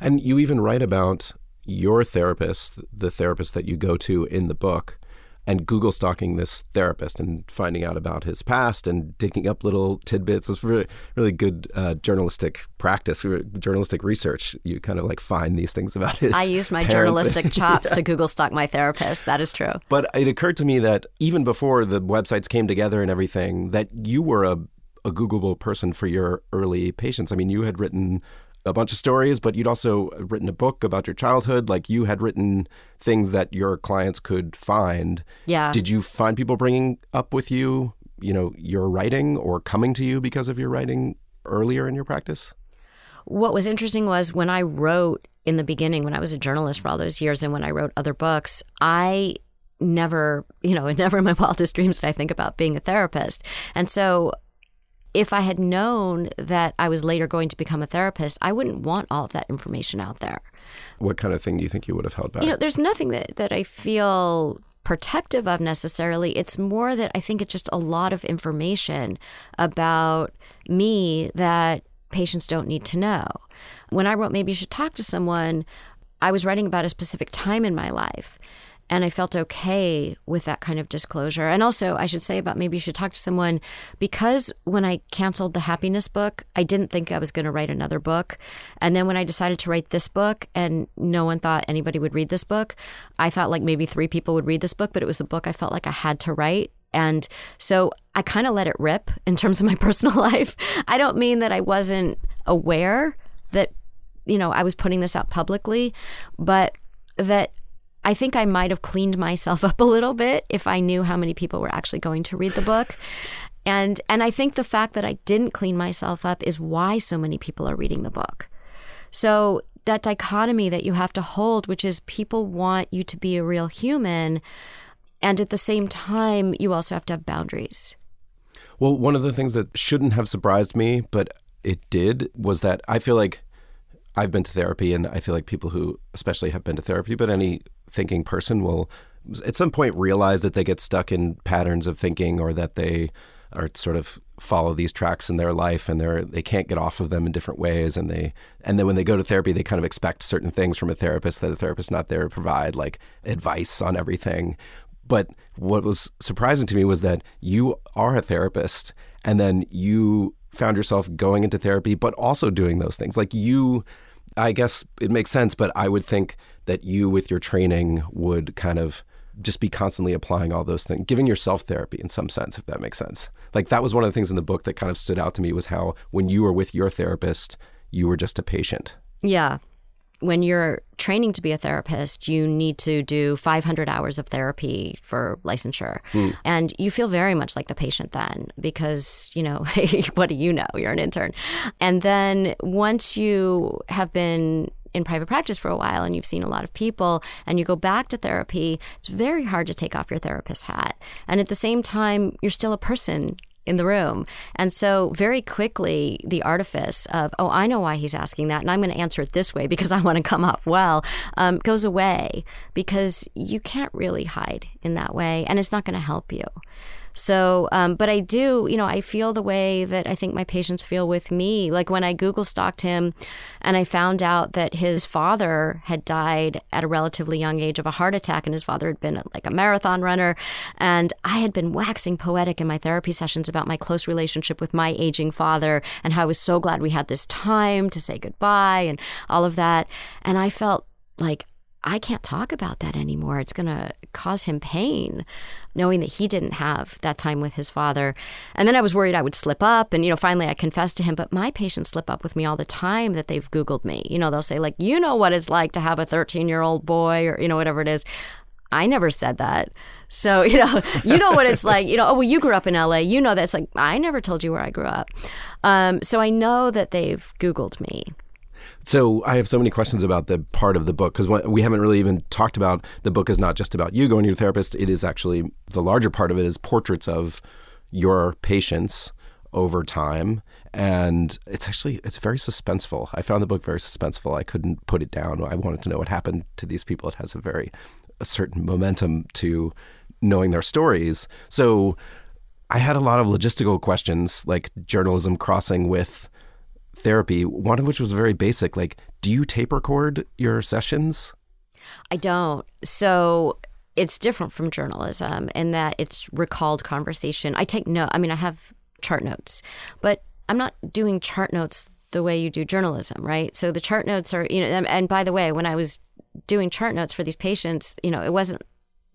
And you even write about your therapist, the therapist that you go to in the book, and Google stalking this therapist and finding out about his past and digging up little tidbits. It's really, really good uh, journalistic practice, journalistic research. You kind of like find these things about his. I used my journalistic chops to Google stalk my therapist. That is true. But it occurred to me that even before the websites came together and everything, that you were a, a Googleable person for your early patients. I mean, you had written a bunch of stories, but you'd also written a book about your childhood. Like you had written things that your clients could find. Yeah. Did you find people bringing up with you, you know, your writing or coming to you because of your writing earlier in your practice? what was interesting was when I wrote in the beginning, when I was a journalist for all those years, and when I wrote other books, I never, you know, never in my wildest dreams did I think about being a therapist. And so if I had known that I was later going to become a therapist, I wouldn't want all of that information out there. What kind of thing do you think you would have held back? You know, there's nothing that, that I feel protective of necessarily. It's more that I think it's just a lot of information about me that patients don't need to know. When I wrote Maybe You Should Talk to Someone, I was writing about a specific time in my life. And I felt okay with that kind of disclosure. And also, I should say about maybe you should talk to someone because when I canceled the happiness book, I didn't think I was going to write another book. And then when I decided to write this book and no one thought anybody would read this book, I thought like maybe three people would read this book, but it was the book I felt like I had to write. And so I kind of let it rip in terms of my personal life. I don't mean that I wasn't aware that, you know, I was putting this out publicly, but that I think I might have cleaned myself up a little bit if I knew how many people were actually going to read the book. And and I think the fact that I didn't clean myself up is why so many people are reading the book. So that dichotomy that you have to hold, which is people want you to be a real human, and at the same time, you also have to have boundaries. Well, one of the things that shouldn't have surprised me, but it did, was that I feel like I've been to therapy, and I feel like people who, especially, have been to therapy, but any thinking person will, at some point, realize that they get stuck in patterns of thinking, or that they are sort of follow these tracks in their life, and they're they can't get off of them in different ways, and they and then when they go to therapy, they kind of expect certain things from a therapist that a therapist not there to provide, like advice on everything. But what was surprising to me was that you are a therapist, and then you found yourself going into therapy, but also doing those things. Like you I guess it makes sense, but I would think that you, with your training, would kind of just be constantly applying all those things, giving yourself therapy in some sense, if that makes sense. Like that was one of the things in the book that kind of stood out to me was how when you were with your therapist, you were just a patient. Yeah when you're training to be a therapist, you need to do 500 hours of therapy for licensure. Mm. And you feel very much like the patient then because, you know, what do you know? You're an intern. And then once you have been in private practice for a while and you've seen a lot of people and you go back to therapy, it's very hard to take off your therapist hat. And at the same time, you're still a person in the room. And so, very quickly, the artifice of, oh, I know why he's asking that, and I'm going to answer it this way because I want to come off well, um, goes away because you can't really hide in that way, and it's not going to help you. So, um, but I do, you know, I feel the way that I think my patients feel with me. Like when I Google stalked him and I found out that his father had died at a relatively young age of a heart attack, and his father had been like a marathon runner. And I had been waxing poetic in my therapy sessions about my close relationship with my aging father and how I was so glad we had this time to say goodbye and all of that. And I felt like I can't talk about that anymore. It's going to cause him pain, knowing that he didn't have that time with his father. And then I was worried I would slip up. And, you know, finally I confessed to him, but my patients slip up with me all the time that they've Googled me. You know, they'll say, like, you know what it's like to have a 13 year old boy or, you know, whatever it is. I never said that. So, you know, you know what it's like. You know, oh, well, you grew up in LA. You know that's like, I never told you where I grew up. Um, so I know that they've Googled me. So I have so many questions about the part of the book because we haven't really even talked about the book is not just about you going to your therapist. It is actually the larger part of it is portraits of your patients over time and it's actually it's very suspenseful. I found the book very suspenseful. I couldn't put it down. I wanted to know what happened to these people. It has a very a certain momentum to knowing their stories. So I had a lot of logistical questions like journalism crossing with therapy, one of which was very basic like, do you tape record your sessions? I don't. So it's different from journalism in that it's recalled conversation. I take note, I mean, I have chart notes, but I'm not doing chart notes the way you do journalism, right? So the chart notes are, you know, and, and by the way, when I was doing chart notes for these patients, you know, it wasn't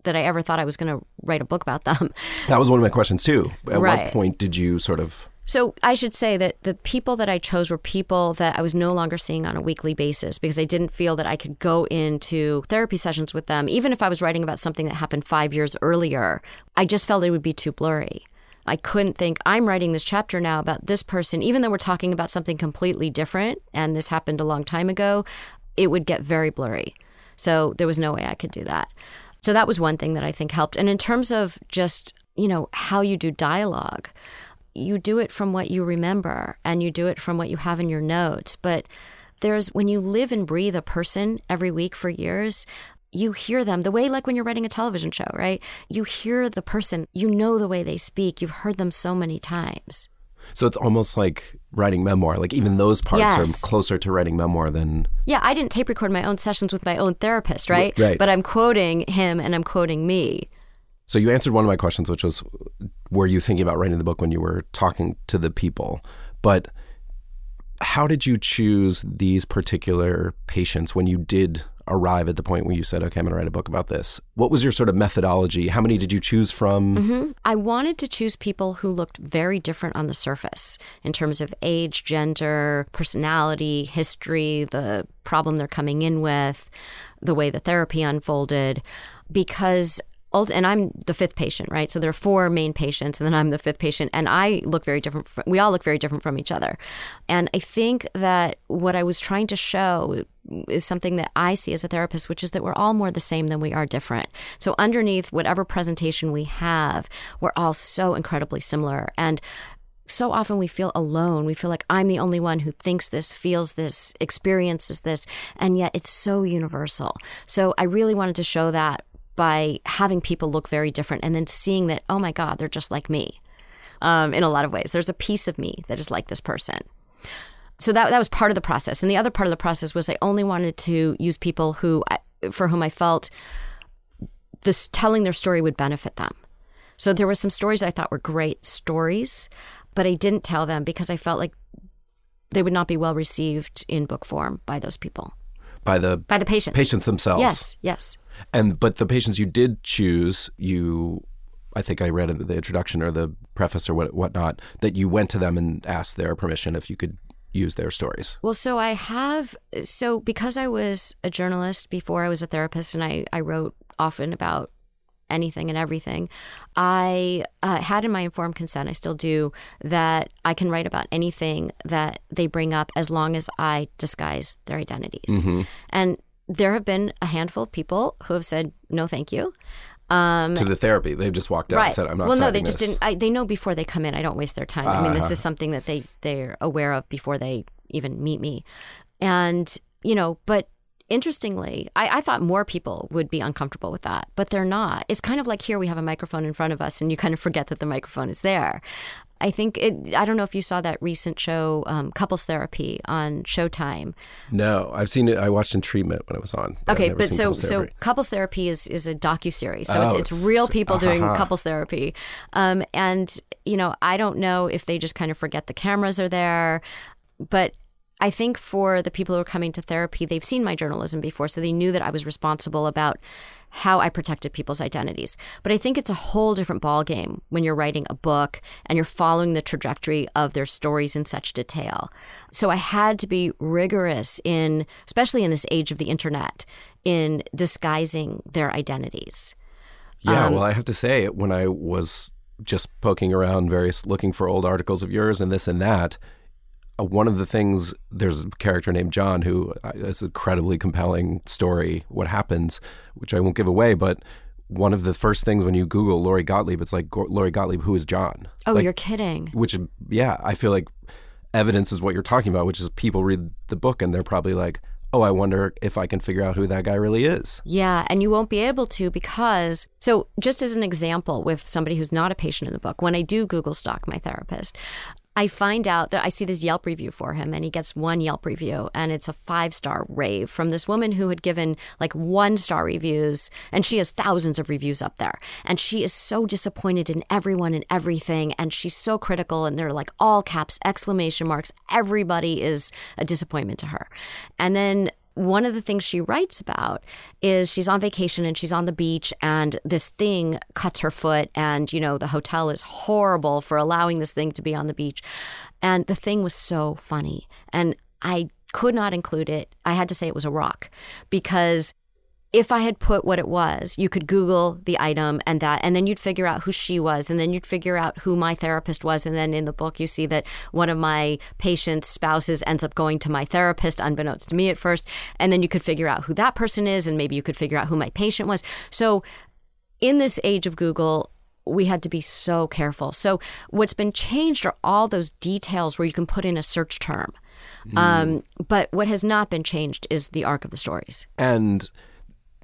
that I ever thought I was going to write a book about them. That was one of my questions too. At right. what point did you sort of so I should say that the people that I chose were people that I was no longer seeing on a weekly basis because I didn't feel that I could go into therapy sessions with them, even if I was writing about something that happened five years earlier. I just felt it would be too blurry. I couldn't think, I'm writing this chapter now about this person, even though we're talking about something completely different and this happened a long time ago, it would get very blurry. So there was no way I could do that. So that was one thing that I think helped. And in terms of just, you know, how you do dialogue, you do it from what you remember and you do it from what you have in your notes. But there's when you live and breathe a person every week for years, you hear them the way like when you're writing a television show, right? You hear the person, you know the way they speak, you've heard them so many times. So it's almost like writing memoir. Like even those parts Yes. are closer to writing memoir than Yeah, I didn't tape record my own sessions with my own therapist, right? right. But I'm quoting him and I'm quoting me. So you answered one of my questions, which was, were you thinking about writing the book when you were talking to the people? But how did you choose these particular patients when you did arrive at the point where you said, okay, I'm going to write a book about this? What was your sort of methodology? How many did you choose from? hmm I wanted to choose people who looked very different on the surface in terms of age, gender, personality, history, the problem they're coming in with, the way the therapy unfolded, because. And I'm the fifth patient, right? So there are four main patients, and then I'm the fifth patient, and I look very different. From, we all look very different from each other, and I think that what I was trying to show is something that I see as a therapist, which is that we're all more the same than we are different. So underneath whatever presentation we have, we're all so incredibly similar. And so often we feel alone. We feel like I'm the only one who thinks this, feels this, experiences this, and yet it's so universal. So I really wanted to show that by having people look very different and then seeing that, oh my God, they're just like me um, in a lot of ways. There's a piece of me that is like this person. So that that was part of the process. And the other part of the process was i only wanted to use people who I- for whom i felt this telling their story would benefit them. So there were some stories i thought were great stories but i didn't tell them because i felt like they would not be well received in book form by those people. By the by the patients. patients themselves. yes yes And but the patients you did choose, you, I think I read in the introduction or the preface or what whatnot that you went to them and asked their permission if you could use their stories. Well, so I have, so because I was a journalist before I was a therapist and I, I wrote often about anything and everything, I uh, had in my informed consent, I still do, that I can write about anything that they bring up as long as I disguise their identities. And there have been a handful of people who have said, no, thank you. Um, to the therapy, they've just walked out and said, "I'm not." well, no, they just this." didn't. I, they know before they come in. I don't waste their time. I mean, this Uh-huh. is something that they they're aware of before they even meet me, and you know. But interestingly, I, I thought more people would be uncomfortable with that, but they're not. It's kind of like here we have a microphone in front of us, and you kind of forget that the microphone is there. I think it. I don't know if you saw that recent show, um, Couples Therapy, on Showtime. No, I've seen it. I watched in treatment when it was on. I've Okay, but so Couples so couples therapy is is a docu series. So Oh, it's, it's it's- real people doing uh-huh. couples therapy, um, and you know I don't know if they just kind of forget the cameras are there, but I think for the people who are coming to therapy, they've seen my journalism before, so they knew that I was responsible about how I protected people's identities. But I think it's a whole different ballgame when you're writing a book and you're following the trajectory of their stories in such detail. So I had to be rigorous in, especially in this age of the internet, in disguising their identities. Yeah, Um, well, I have to say, when I was just poking around various, looking for old articles of yours and this and that, one of the things, there's a character named John who uh, it's an incredibly compelling story, what happens, which I won't give away, but one of the first things when you Google Lori Gottlieb, it's like, Lori Gottlieb, who is John? Oh, Like, you're kidding. Which, yeah, I feel like evidence is what you're talking about, which is people read the book and they're probably like, oh, I wonder if I can figure out who that guy really is. Yeah, and you won't be able to because, so just as an example with somebody who's not a patient in the book, when I do Google stalk my therapist, I find out that I see this Yelp review for him and he gets one Yelp review and it's a five star rave from this woman who had given like one star reviews and she has thousands of reviews up there. And she is so disappointed in everyone and everything and she's so critical and they're like all caps, exclamation marks. Everybody is a disappointment to her. And then one of the things she writes about is she's on vacation and she's on the beach and this thing cuts her foot and you know the hotel is horrible for allowing this thing to be on the beach. And the thing was so funny. And i could not include it. I had to say it was a rock because if I had put what it was, you could Google the item and that, and then you'd figure out who she was, and then you'd figure out who my therapist was. And then in the book, you see that one of my patient's spouses ends up going to my therapist, unbeknownst to me at first. And then you could figure out who that person is, and maybe you could figure out who my patient was. So in this age of Google, we had to be so careful. So what's been changed are all those details where you can put in a search term. Um, but what has not been changed is the arc of the stories. And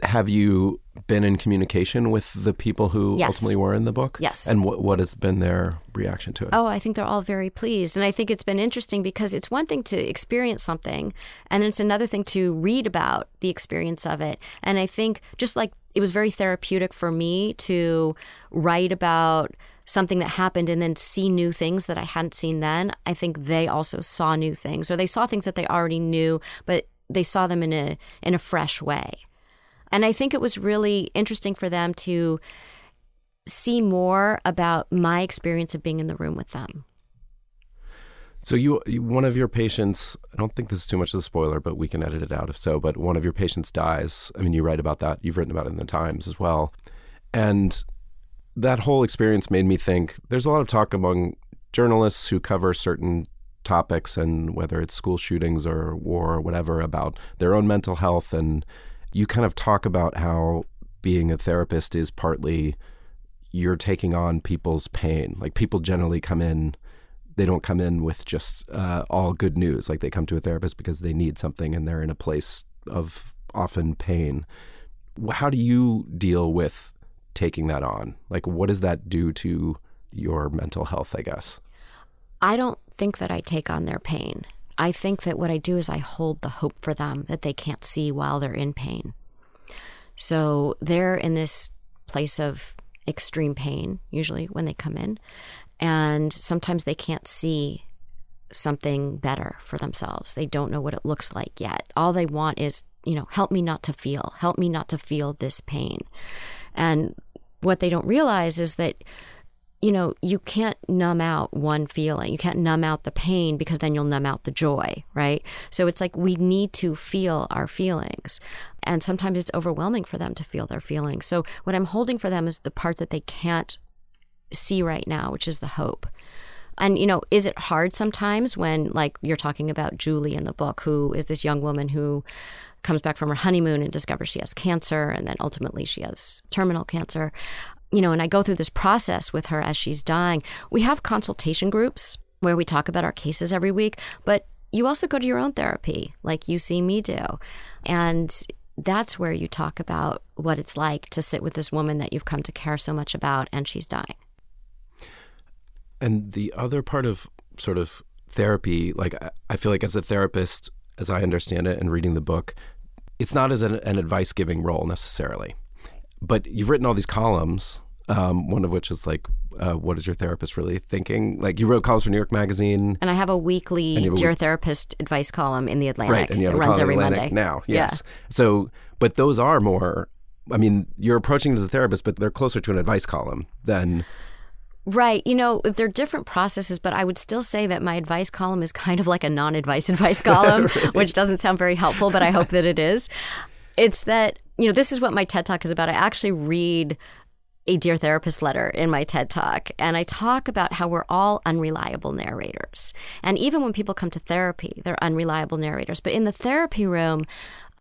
have you been in communication with the people who Yes. ultimately were in the book? Yes. And what what has been their reaction to it? Oh, I think they're all very pleased. And I think it's been interesting because it's one thing to experience something, and it's another thing to read about the experience of it. And I think just like it was very therapeutic for me to write about something that happened and then see new things that I hadn't seen then, I think they also saw new things or they saw things that they already knew, but they saw them in a in a fresh way. And I think it was really interesting for them to see more about my experience of being in the room with them. So you, one of your patients, I don't think this is too much of a spoiler, but we can edit it out if so, but one of your patients dies. I mean, you write about that. You've written about it in the Times as well. And that whole experience made me think there's a lot of talk among journalists who cover certain topics and whether it's school shootings or war or whatever about their own mental health and you kind of talk about how being a therapist is partly you're taking on people's pain. Like people generally come in they don't come in with just uh, all good news. Like they come to a therapist because they need something and they're in a place of often pain. How do you deal with taking that on? Like, what does that do to your mental health, I guess? I don't think that I take on their pain. I think that what I do is I hold the hope for them that they can't see while they're in pain. So they're in this place of extreme pain, usually when they come in, and sometimes they can't see something better for themselves. They don't know what it looks like yet. All they want is, you know, help me not to feel, help me not to feel this pain. And what they don't realize is that you know, you can't numb out one feeling. You can't numb out the pain because then you'll numb out the joy, right? So it's like we need to feel our feelings. And sometimes it's overwhelming for them to feel their feelings. So what I'm holding for them is the part that they can't see right now, which is the hope. And, you know, is it hard sometimes when, like, you're talking about Julie in the book, who is this young woman who comes back from her honeymoon and discovers she has cancer, and then ultimately she has terminal cancer you know, and I go through this process with her as she's dying. We have consultation groups where we talk about our cases every week, but you also go to your own therapy, like you see me do. And that's where you talk about what it's like to sit with this woman that you've come to care so much about and she's dying. And the other part of sort of therapy, like I- feel like as a therapist, as I understand it and reading the book, it's not as an, an advice giving role necessarily. But you've written all these columns, um, one of which is like, uh, what is your therapist really thinking? Like you wrote columns for New York Magazine. And I have a weekly have a Dear week- Therapist advice column in the Atlantic. Right, and you have it runs every Atlantic Monday. now. Yeah. Yes. So, but those are more. I mean, you're approaching it as a therapist, but they're closer to an advice column than. Right. You know, they're different processes, but I would still say that my advice column is kind of like a non advice advice column, which doesn't sound very helpful, but I hope that it is. It's that, you know, this is what my TED Talk is about. I actually read a Dear Therapist letter in my TED Talk, and I talk about how we're all unreliable narrators. And even when people come to therapy, they're unreliable narrators. But in the therapy room,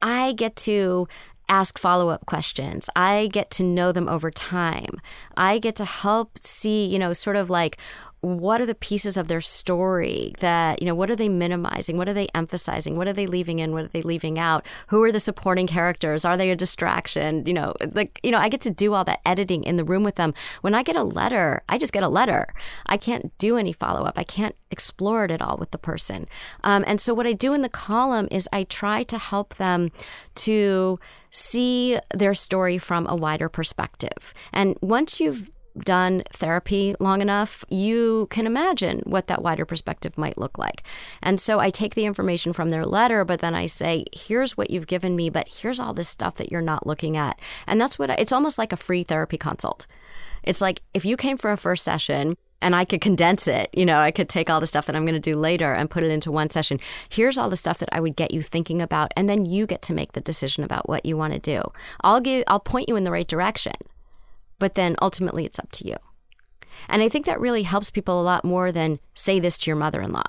I get to ask follow up questions. I get to know them over time. I get to help see, you know, sort of like what are the pieces of their story that, you know, what are they minimizing? What are they emphasizing? What are they leaving in? What are they leaving out? Who are the supporting characters? Are they a distraction? You know, like, you know, I get to do all that editing in the room with them. When I get a letter, I just get a letter. I can't do any follow up. I can't explore it at all with the person. Um, and so what I do in the column is I try to help them to see their story from a wider perspective. And once you've done therapy long enough, you can imagine what that wider perspective might look like. And so I take the information from their letter, but then I say, here's what you've given me, but here's all this stuff that you're not looking at. And that's what I, it's almost like a free therapy consult. It's like if you came for a first session and I could condense it, you know, I could take all the stuff that I'm going to do later and put it into one session. Here's all the stuff that I would get you thinking about and then you get to make the decision about what you want to do. I'll give I'll point you in the right direction. But then ultimately it's up to you. And I think that really helps people a lot more than say this to your mother-in-law.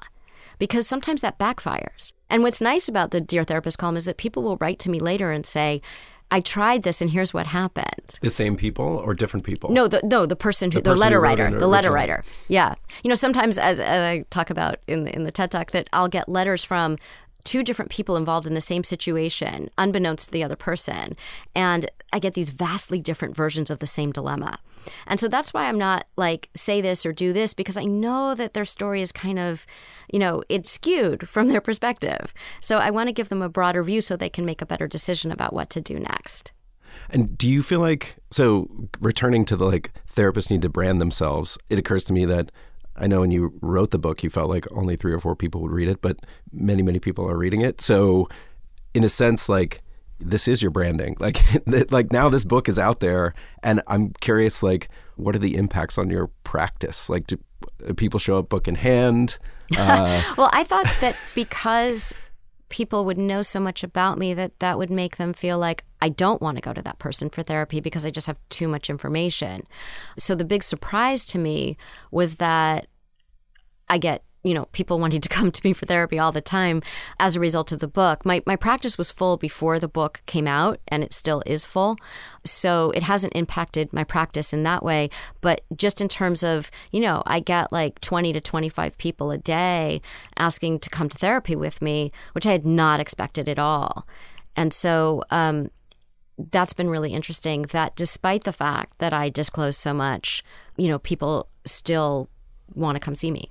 Because sometimes that backfires. And what's nice about the Dear Therapist column is that people will write to me later and say, I tried this and here's what happened. The same people or different people? No, the no, the person who The the, person letter who writer, the letter writer. Yeah, you know, sometimes as, as I talk about in the, in the TED Talk, that I'll get letters from two different people involved in the same situation, unbeknownst to the other person. And I get these vastly different versions of the same dilemma. And so that's why I'm not like, say this or do this, because I know that their story is kind of, you know, it's skewed from their perspective. So I want to give them a broader view so they can make a better decision about what to do next. And do you feel like so returning to the like therapists need to brand themselves? It occurs to me that I know when you wrote the book, you felt like only three or four people would read it, but many, many people are reading it. So, in a sense, like this is your branding. Like, like now this book is out there, and I'm curious, like, what are the impacts on your practice? Like, do people show up book in hand? Uh, well, I thought that because people would know so much about me that that would make them feel like I don't want to go to that person for therapy because I just have too much information. So the big surprise to me was that I get you know, people wanting to come to me for therapy all the time as a result of the book. My, my practice was full before the book came out, and it still is full. So it hasn't impacted my practice in that way. But just in terms of, you know, I get like 20 to 25 people a day asking to come to therapy with me, which I had not expected at all. And so, um, that's been really interesting that despite the fact that I disclose so much, you know, people still want to come see me.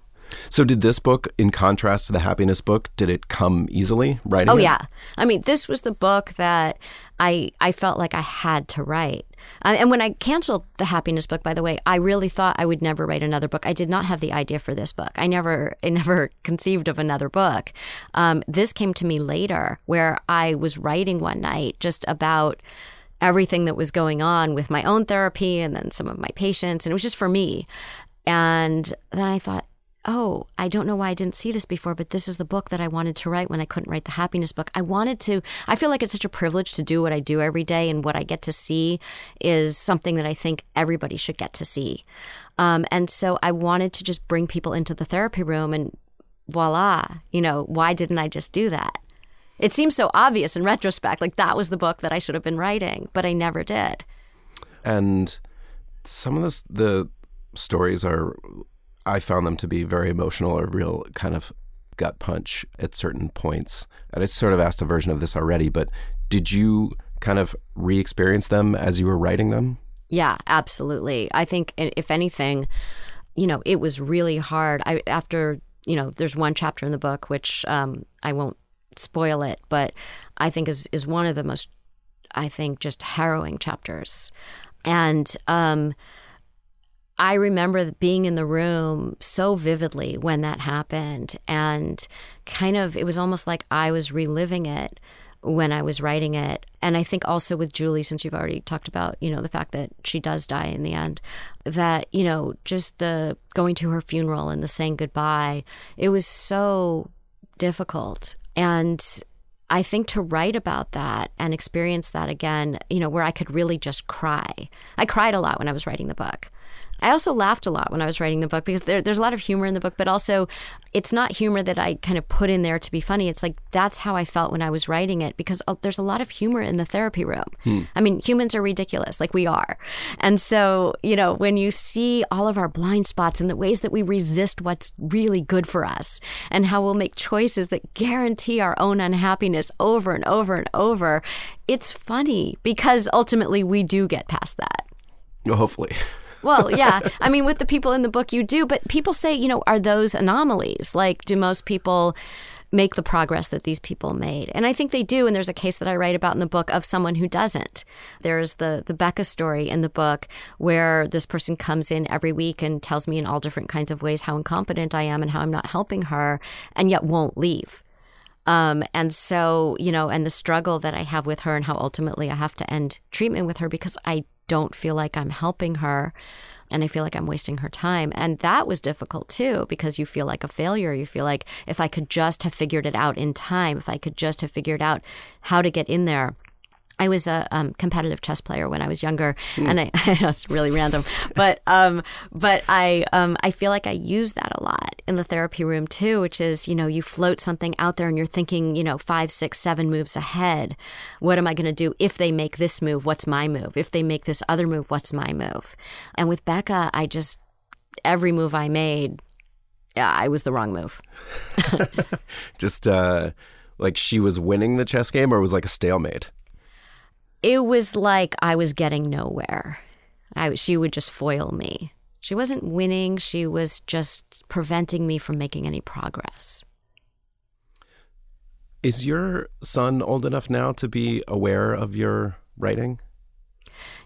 So, did this book, in contrast to the happiness book, did it come easily writing? Oh it? yeah, I mean, this was the book that I I felt like I had to write. and when I canceled the happiness book, by the way, I really thought I would never write another book. I did not have the idea for this book. I never, I never conceived of another book. Um, this came to me later, where I was writing one night just about everything that was going on with my own therapy and then some of my patients, and it was just for me. And then I thought, oh, I don't know why I didn't see this before, but this is the book that I wanted to write when I couldn't write the happiness book. I wanted to, I feel like it's such a privilege to do what I do every day, and what I get to see is something that I think everybody should get to see. Um, and so I wanted to just bring people into the therapy room, and voila, you know, why didn't I just do that? It seems so obvious in retrospect, like that was the book that I should have been writing, but I never did. And some of the, the stories are I found them to be very emotional or real kind of gut punch at certain points. And I sort of asked a version of this already, but did you kind of re experience them as you were writing them? Yeah, absolutely. I think, if anything, you know, it was really hard. I after you know, there's one chapter in the book which um, I won't spoil it, but I think is is one of the most, I think, just harrowing chapters, and um, I remember being in the room so vividly when that happened. And kind of, it was almost like I was reliving it when I was writing it. And I think also with Julie, since you've already talked about, you know, the fact that she does die in the end, that, you know, just the going to her funeral and the saying goodbye, it was so difficult. And I think to write about that and experience that again, you know, where I could really just cry. I cried a lot when I was writing the book. I also laughed a lot when I was writing the book because there, there's a lot of humor in the book, but also it's not humor that I kind of put in there to be funny. It's like that's how I felt when I was writing it because uh, there's a lot of humor in the therapy room. Hmm. I mean, humans are ridiculous, like we are. And so, you know, when you see all of our blind spots and the ways that we resist what's really good for us and how we'll make choices that guarantee our own unhappiness over and over and over, it's funny because ultimately we do get past that. Well, hopefully. Well, yeah. I mean, with the people in the book, you do, but people say, you know, are those anomalies? Like, do most people make the progress that these people made? And I think they do. And there's a case that I write about in the book of someone who doesn't. There's the the Becca story in the book where this person comes in every week and tells me in all different kinds of ways how incompetent I am and how I'm not helping her, and yet won't leave. Um, and so, you know, and the struggle that I have with her and how ultimately I have to end treatment with her because I don't feel like I'm helping her and I feel like I'm wasting her time. And that was difficult too because you feel like a failure. You feel like if I could just have figured it out in time, if I could just have figured out how to get in there I was a um, competitive chess player when I was younger, mm. and I, I know it's really random, but um, but I um, I feel like I use that a lot in the therapy room too, which is you know you float something out there and you're thinking you know five, six, seven moves ahead. What am I going to do if they make this move? What's my move? If they make this other move, what's my move? And with Becca, I just every move I made, yeah, I was the wrong move. just. Uh like she was winning the chess game or was like a stalemate? It was like I was getting nowhere. I, she would just foil me. She wasn't winning, she was just preventing me from making any progress. Is your son old enough now to be aware of your writing?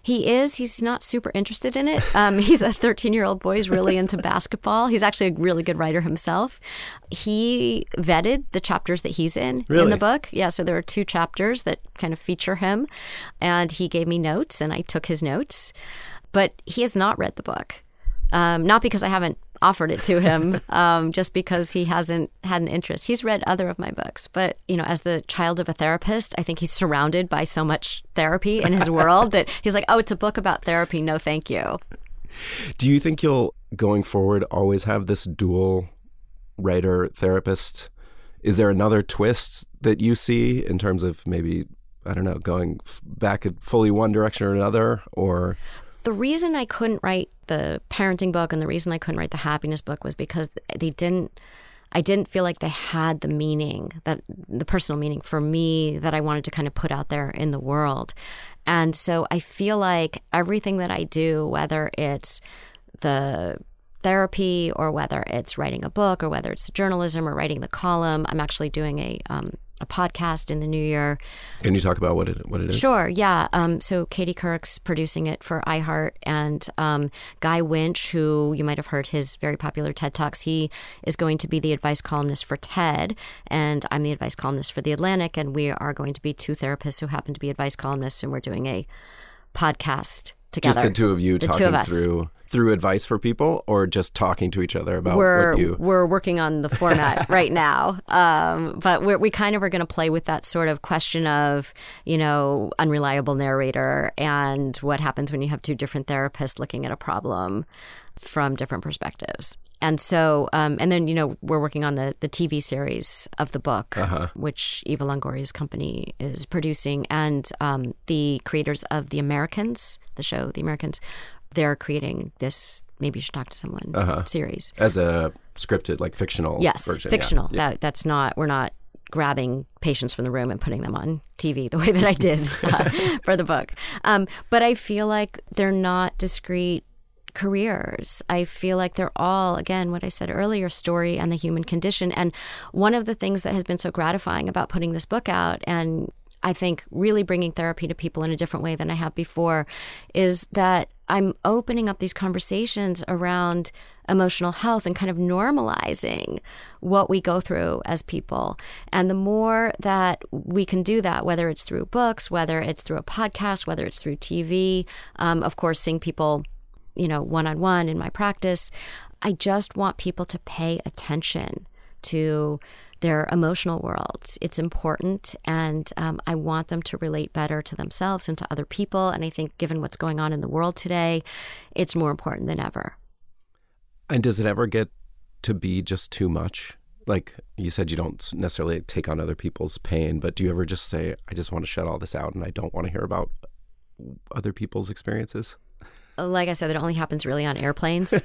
He is. He's not super interested in it. Um, he's a 13 year old boy. He's really into basketball. He's actually a really good writer himself. He vetted the chapters that he's in in the book. Yeah, so there are two chapters that kind of feature him, and he gave me notes, and I took his notes. But he has not read the book. Um, not because I haven't offered it to him, um, just because he hasn't had an interest. He's read other of my books, but you know, as the child of a therapist, I think he's surrounded by so much therapy in his world that he's like, "Oh, it's a book about therapy. No, thank you." Do you think you'll, going forward, always have this dual writer therapist? Is there another twist that you see in terms of maybe, I don't know, going f- back fully one direction or another? Or the reason I couldn't write the parenting book and the reason I couldn't write the happiness book was because they didn't I didn't feel like they had the meaning that the personal meaning for me that I wanted to kind of put out there in the world. And so I feel like everything that I do, whether it's the therapy or whether it's writing a book or whether it's journalism or writing the column, I'm actually doing a um, a podcast in the new year can you talk about what it what it is? Sure, yeah. Um, so Katie Couric's producing it for iHeart, and um, Guy Winch, who you might have heard his very popular TED Talks, he is going to be the advice columnist for TED, and I'm the advice columnist for The Atlantic, and we are going to be two therapists who happen to be advice columnists, and we're doing a podcast together. Just the two of you The talking two of us. through through advice for people, or just talking to each other about we're what you. we're working on the format right now, um, but we're, we kind of are going to play with that sort of question of you know unreliable narrator and what happens when you have two different therapists looking at a problem from different perspectives. And so, um, and then you know we're working on the the TV series of the book, which Eva Longoria's company is producing, and um, the creators of The Americans, the show The Americans, they're creating this. Maybe you should talk to someone series. as a scripted, like fictional Yes, version. yeah. fictional. That that's not. We're not grabbing patients from the room and putting them on TV the way that I did uh, for the book. Um, but I feel like they're not discrete careers. I feel like they're all, again, what I said earlier, story and the human condition. And one of the things that has been so gratifying about putting this book out and I think really bringing therapy to people in a different way than I have before is that I'm opening up these conversations around emotional health and kind of normalizing what we go through as people. And the more that we can do that, whether it's through books, whether it's through a podcast, whether it's through TV, um, of course, seeing people, you know, one on one in my practice, I just want people to pay attention to their emotional worlds. It's important, and um, I want them to relate better to themselves and to other people. And I think, given what's going on in the world today, it's more important than ever. And does it ever get to be just too much? Like you said, you don't necessarily take on other people's pain, but do you ever just say, I just want to shut all this out and I don't want to hear about other people's experiences? Like I said, it only happens really on airplanes.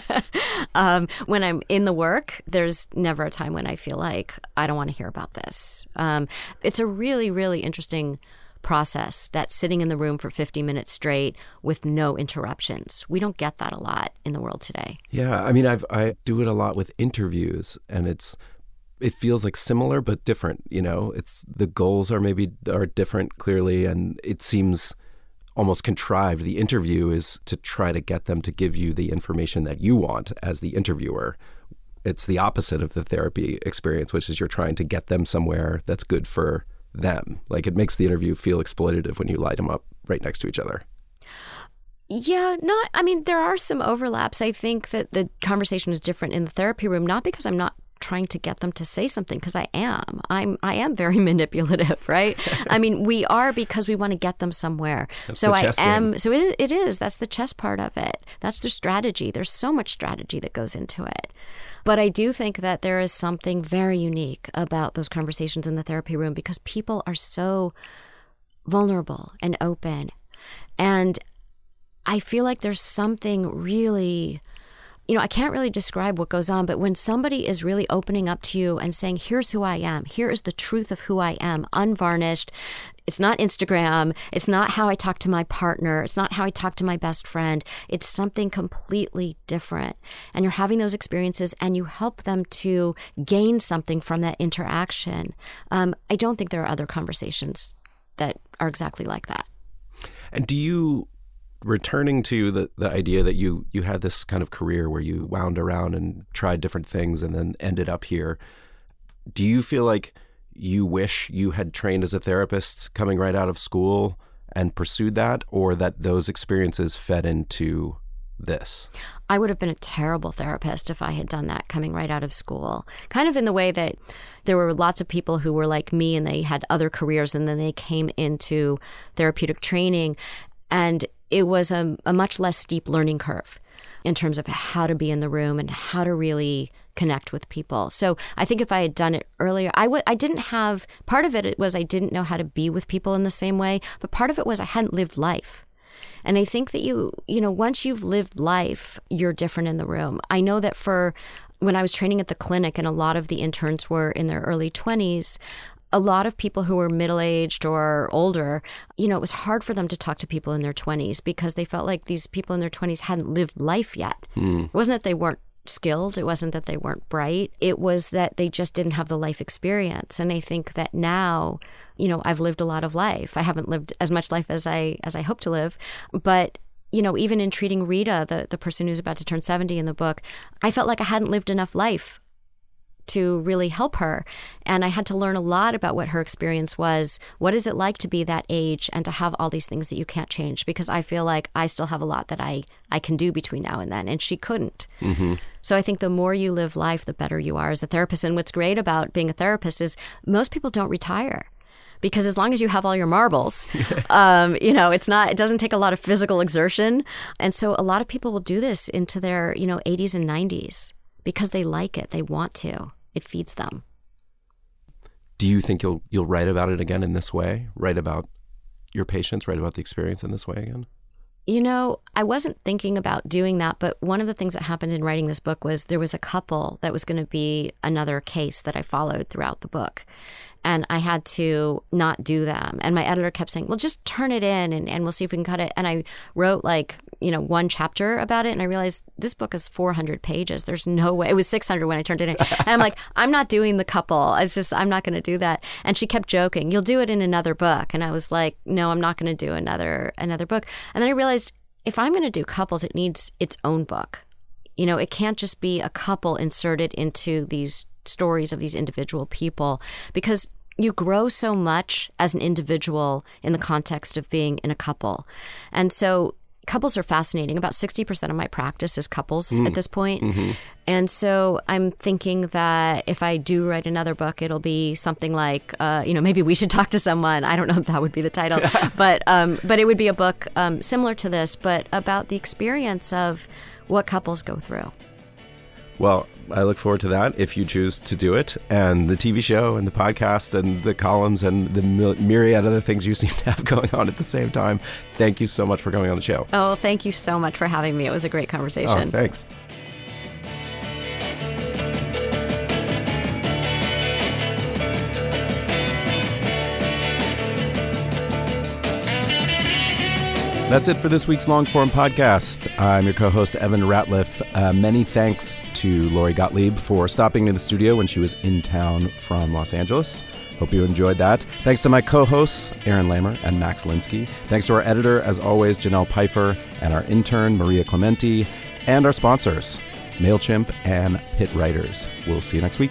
um, when I'm in the work, there's never a time when I feel like I don't want to hear about this. Um, it's a really, really interesting process that sitting in the room for 50 minutes straight with no interruptions. We don't get that a lot in the world today. Yeah, I mean, I've I do it a lot with interviews, and it's it feels like similar but different. You know, it's the goals are maybe are different clearly, and it seems almost contrived. The interview is to try to get them to give you the information that you want as the interviewer. It's the opposite of the therapy experience, which is you're trying to get them somewhere that's good for them. Like it makes the interview feel exploitative when you light them up right next to each other. Yeah, not. I mean, there are some overlaps. I think that the conversation is different in the therapy room, not because I'm not trying to get them to say something because I am. I'm I am very manipulative, right? I mean, we are because we want to get them somewhere. so the I am game. so it, it is. That's the chess part of it. That's the strategy. There's so much strategy that goes into it. But I do think that there is something very unique about those conversations in the therapy room because people are so vulnerable and open. And I feel like there's something really you know, I can't really describe what goes on, but when somebody is really opening up to you and saying, here's who I am, here is the truth of who I am, unvarnished, it's not Instagram. It's not how I talk to my partner. It's not how I talk to my best friend. It's something completely different. And you're having those experiences and you help them to gain something from that interaction. Um, I don't think there are other conversations that are exactly like that. And do you returning to the, the idea that you you had this kind of career where you wound around and tried different things and then ended up here. Do you feel like you wish you had trained as a therapist coming right out of school and pursued that or that those experiences fed into this? I would have been a terrible therapist if I had done that coming right out of school. Kind of in the way that there were lots of people who were like me and they had other careers and then they came into therapeutic training. And it was a, a much less steep learning curve in terms of how to be in the room and how to really connect with people. So I think if I had done it earlier, I w- I didn't have part of it was I didn't know how to be with people in the same way, but part of it was I hadn't lived life. And I think that you, you know, once you've lived life, you're different in the room. I know that for when I was training at the clinic and a lot of the interns were in their early 20s, a lot of people who were middle aged or older, you know, it was hard for them to talk to people in their 20s because they felt like these people in their 20s hadn't lived life yet. Mm. It wasn't that they weren't skilled, it wasn't that they weren't bright, it was that they just didn't have the life experience. And I think that now, you know, I've lived a lot of life. I haven't lived as much life as I as I hope to live, but you know, even in treating Rita, the, the person who's about to turn 70 in the book, I felt like I hadn't lived enough life to really help her. And I had to learn a lot about what her experience was. What is it like to be that age and to have all these things that you can't change? Because I feel like I still have a lot that I, I can do between now and then, and she couldn't. Mm-hmm. So I think the more you live life, the better you are as a therapist. And what's great about being a therapist is most people don't retire because as long as you have all your marbles, um, you know, it's not, it doesn't take a lot of physical exertion. And so a lot of people will do this into their, you know, 80s and 90s because they like it, they want to it feeds them. Do you think you'll you'll write about it again in this way? Write about your patients, write about the experience in this way again? You know, I wasn't thinking about doing that, but one of the things that happened in writing this book was there was a couple that was going to be another case that I followed throughout the book and I had to not do them. And my editor kept saying, well, just turn it in and, and we'll see if we can cut it. And I wrote like, you know, one chapter about it. And I realized this book is 400 pages. There's no way. It was 600 when I turned it in. and I'm like, I'm not doing the couple. It's just, I'm not going to do that. And she kept joking, you'll do it in another book. And I was like, no, I'm not going to do another, another book. And then I realized if I'm going to do couples, it needs its own book. You know, it can't just be a couple inserted into these stories of these individual people because you grow so much as an individual in the context of being in a couple. And so couples are fascinating. About 60% of my practice is couples mm. at this point. Mm-hmm. And so I'm thinking that if I do write another book, it'll be something like, uh, you know, maybe we should talk to someone. I don't know if that would be the title, but um, but it would be a book um, similar to this, but about the experience of what couples go through. Well, I look forward to that if you choose to do it. And the TV show and the podcast and the columns and the myriad other things you seem to have going on at the same time. Thank you so much for coming on the show. Oh, thank you so much for having me. It was a great conversation. Oh, thanks. That's it for this week's Longform podcast. I'm your co host, Evan Ratliff. Uh, many thanks to Lori Gottlieb for stopping in the studio when she was in town from Los Angeles. Hope you enjoyed that. Thanks to my co hosts, Aaron Lammer and Max Linsky. Thanks to our editor, as always, Janelle Pfeiffer, and our intern, Maria Clementi, and our sponsors, MailChimp and Pit Writers. We'll see you next week.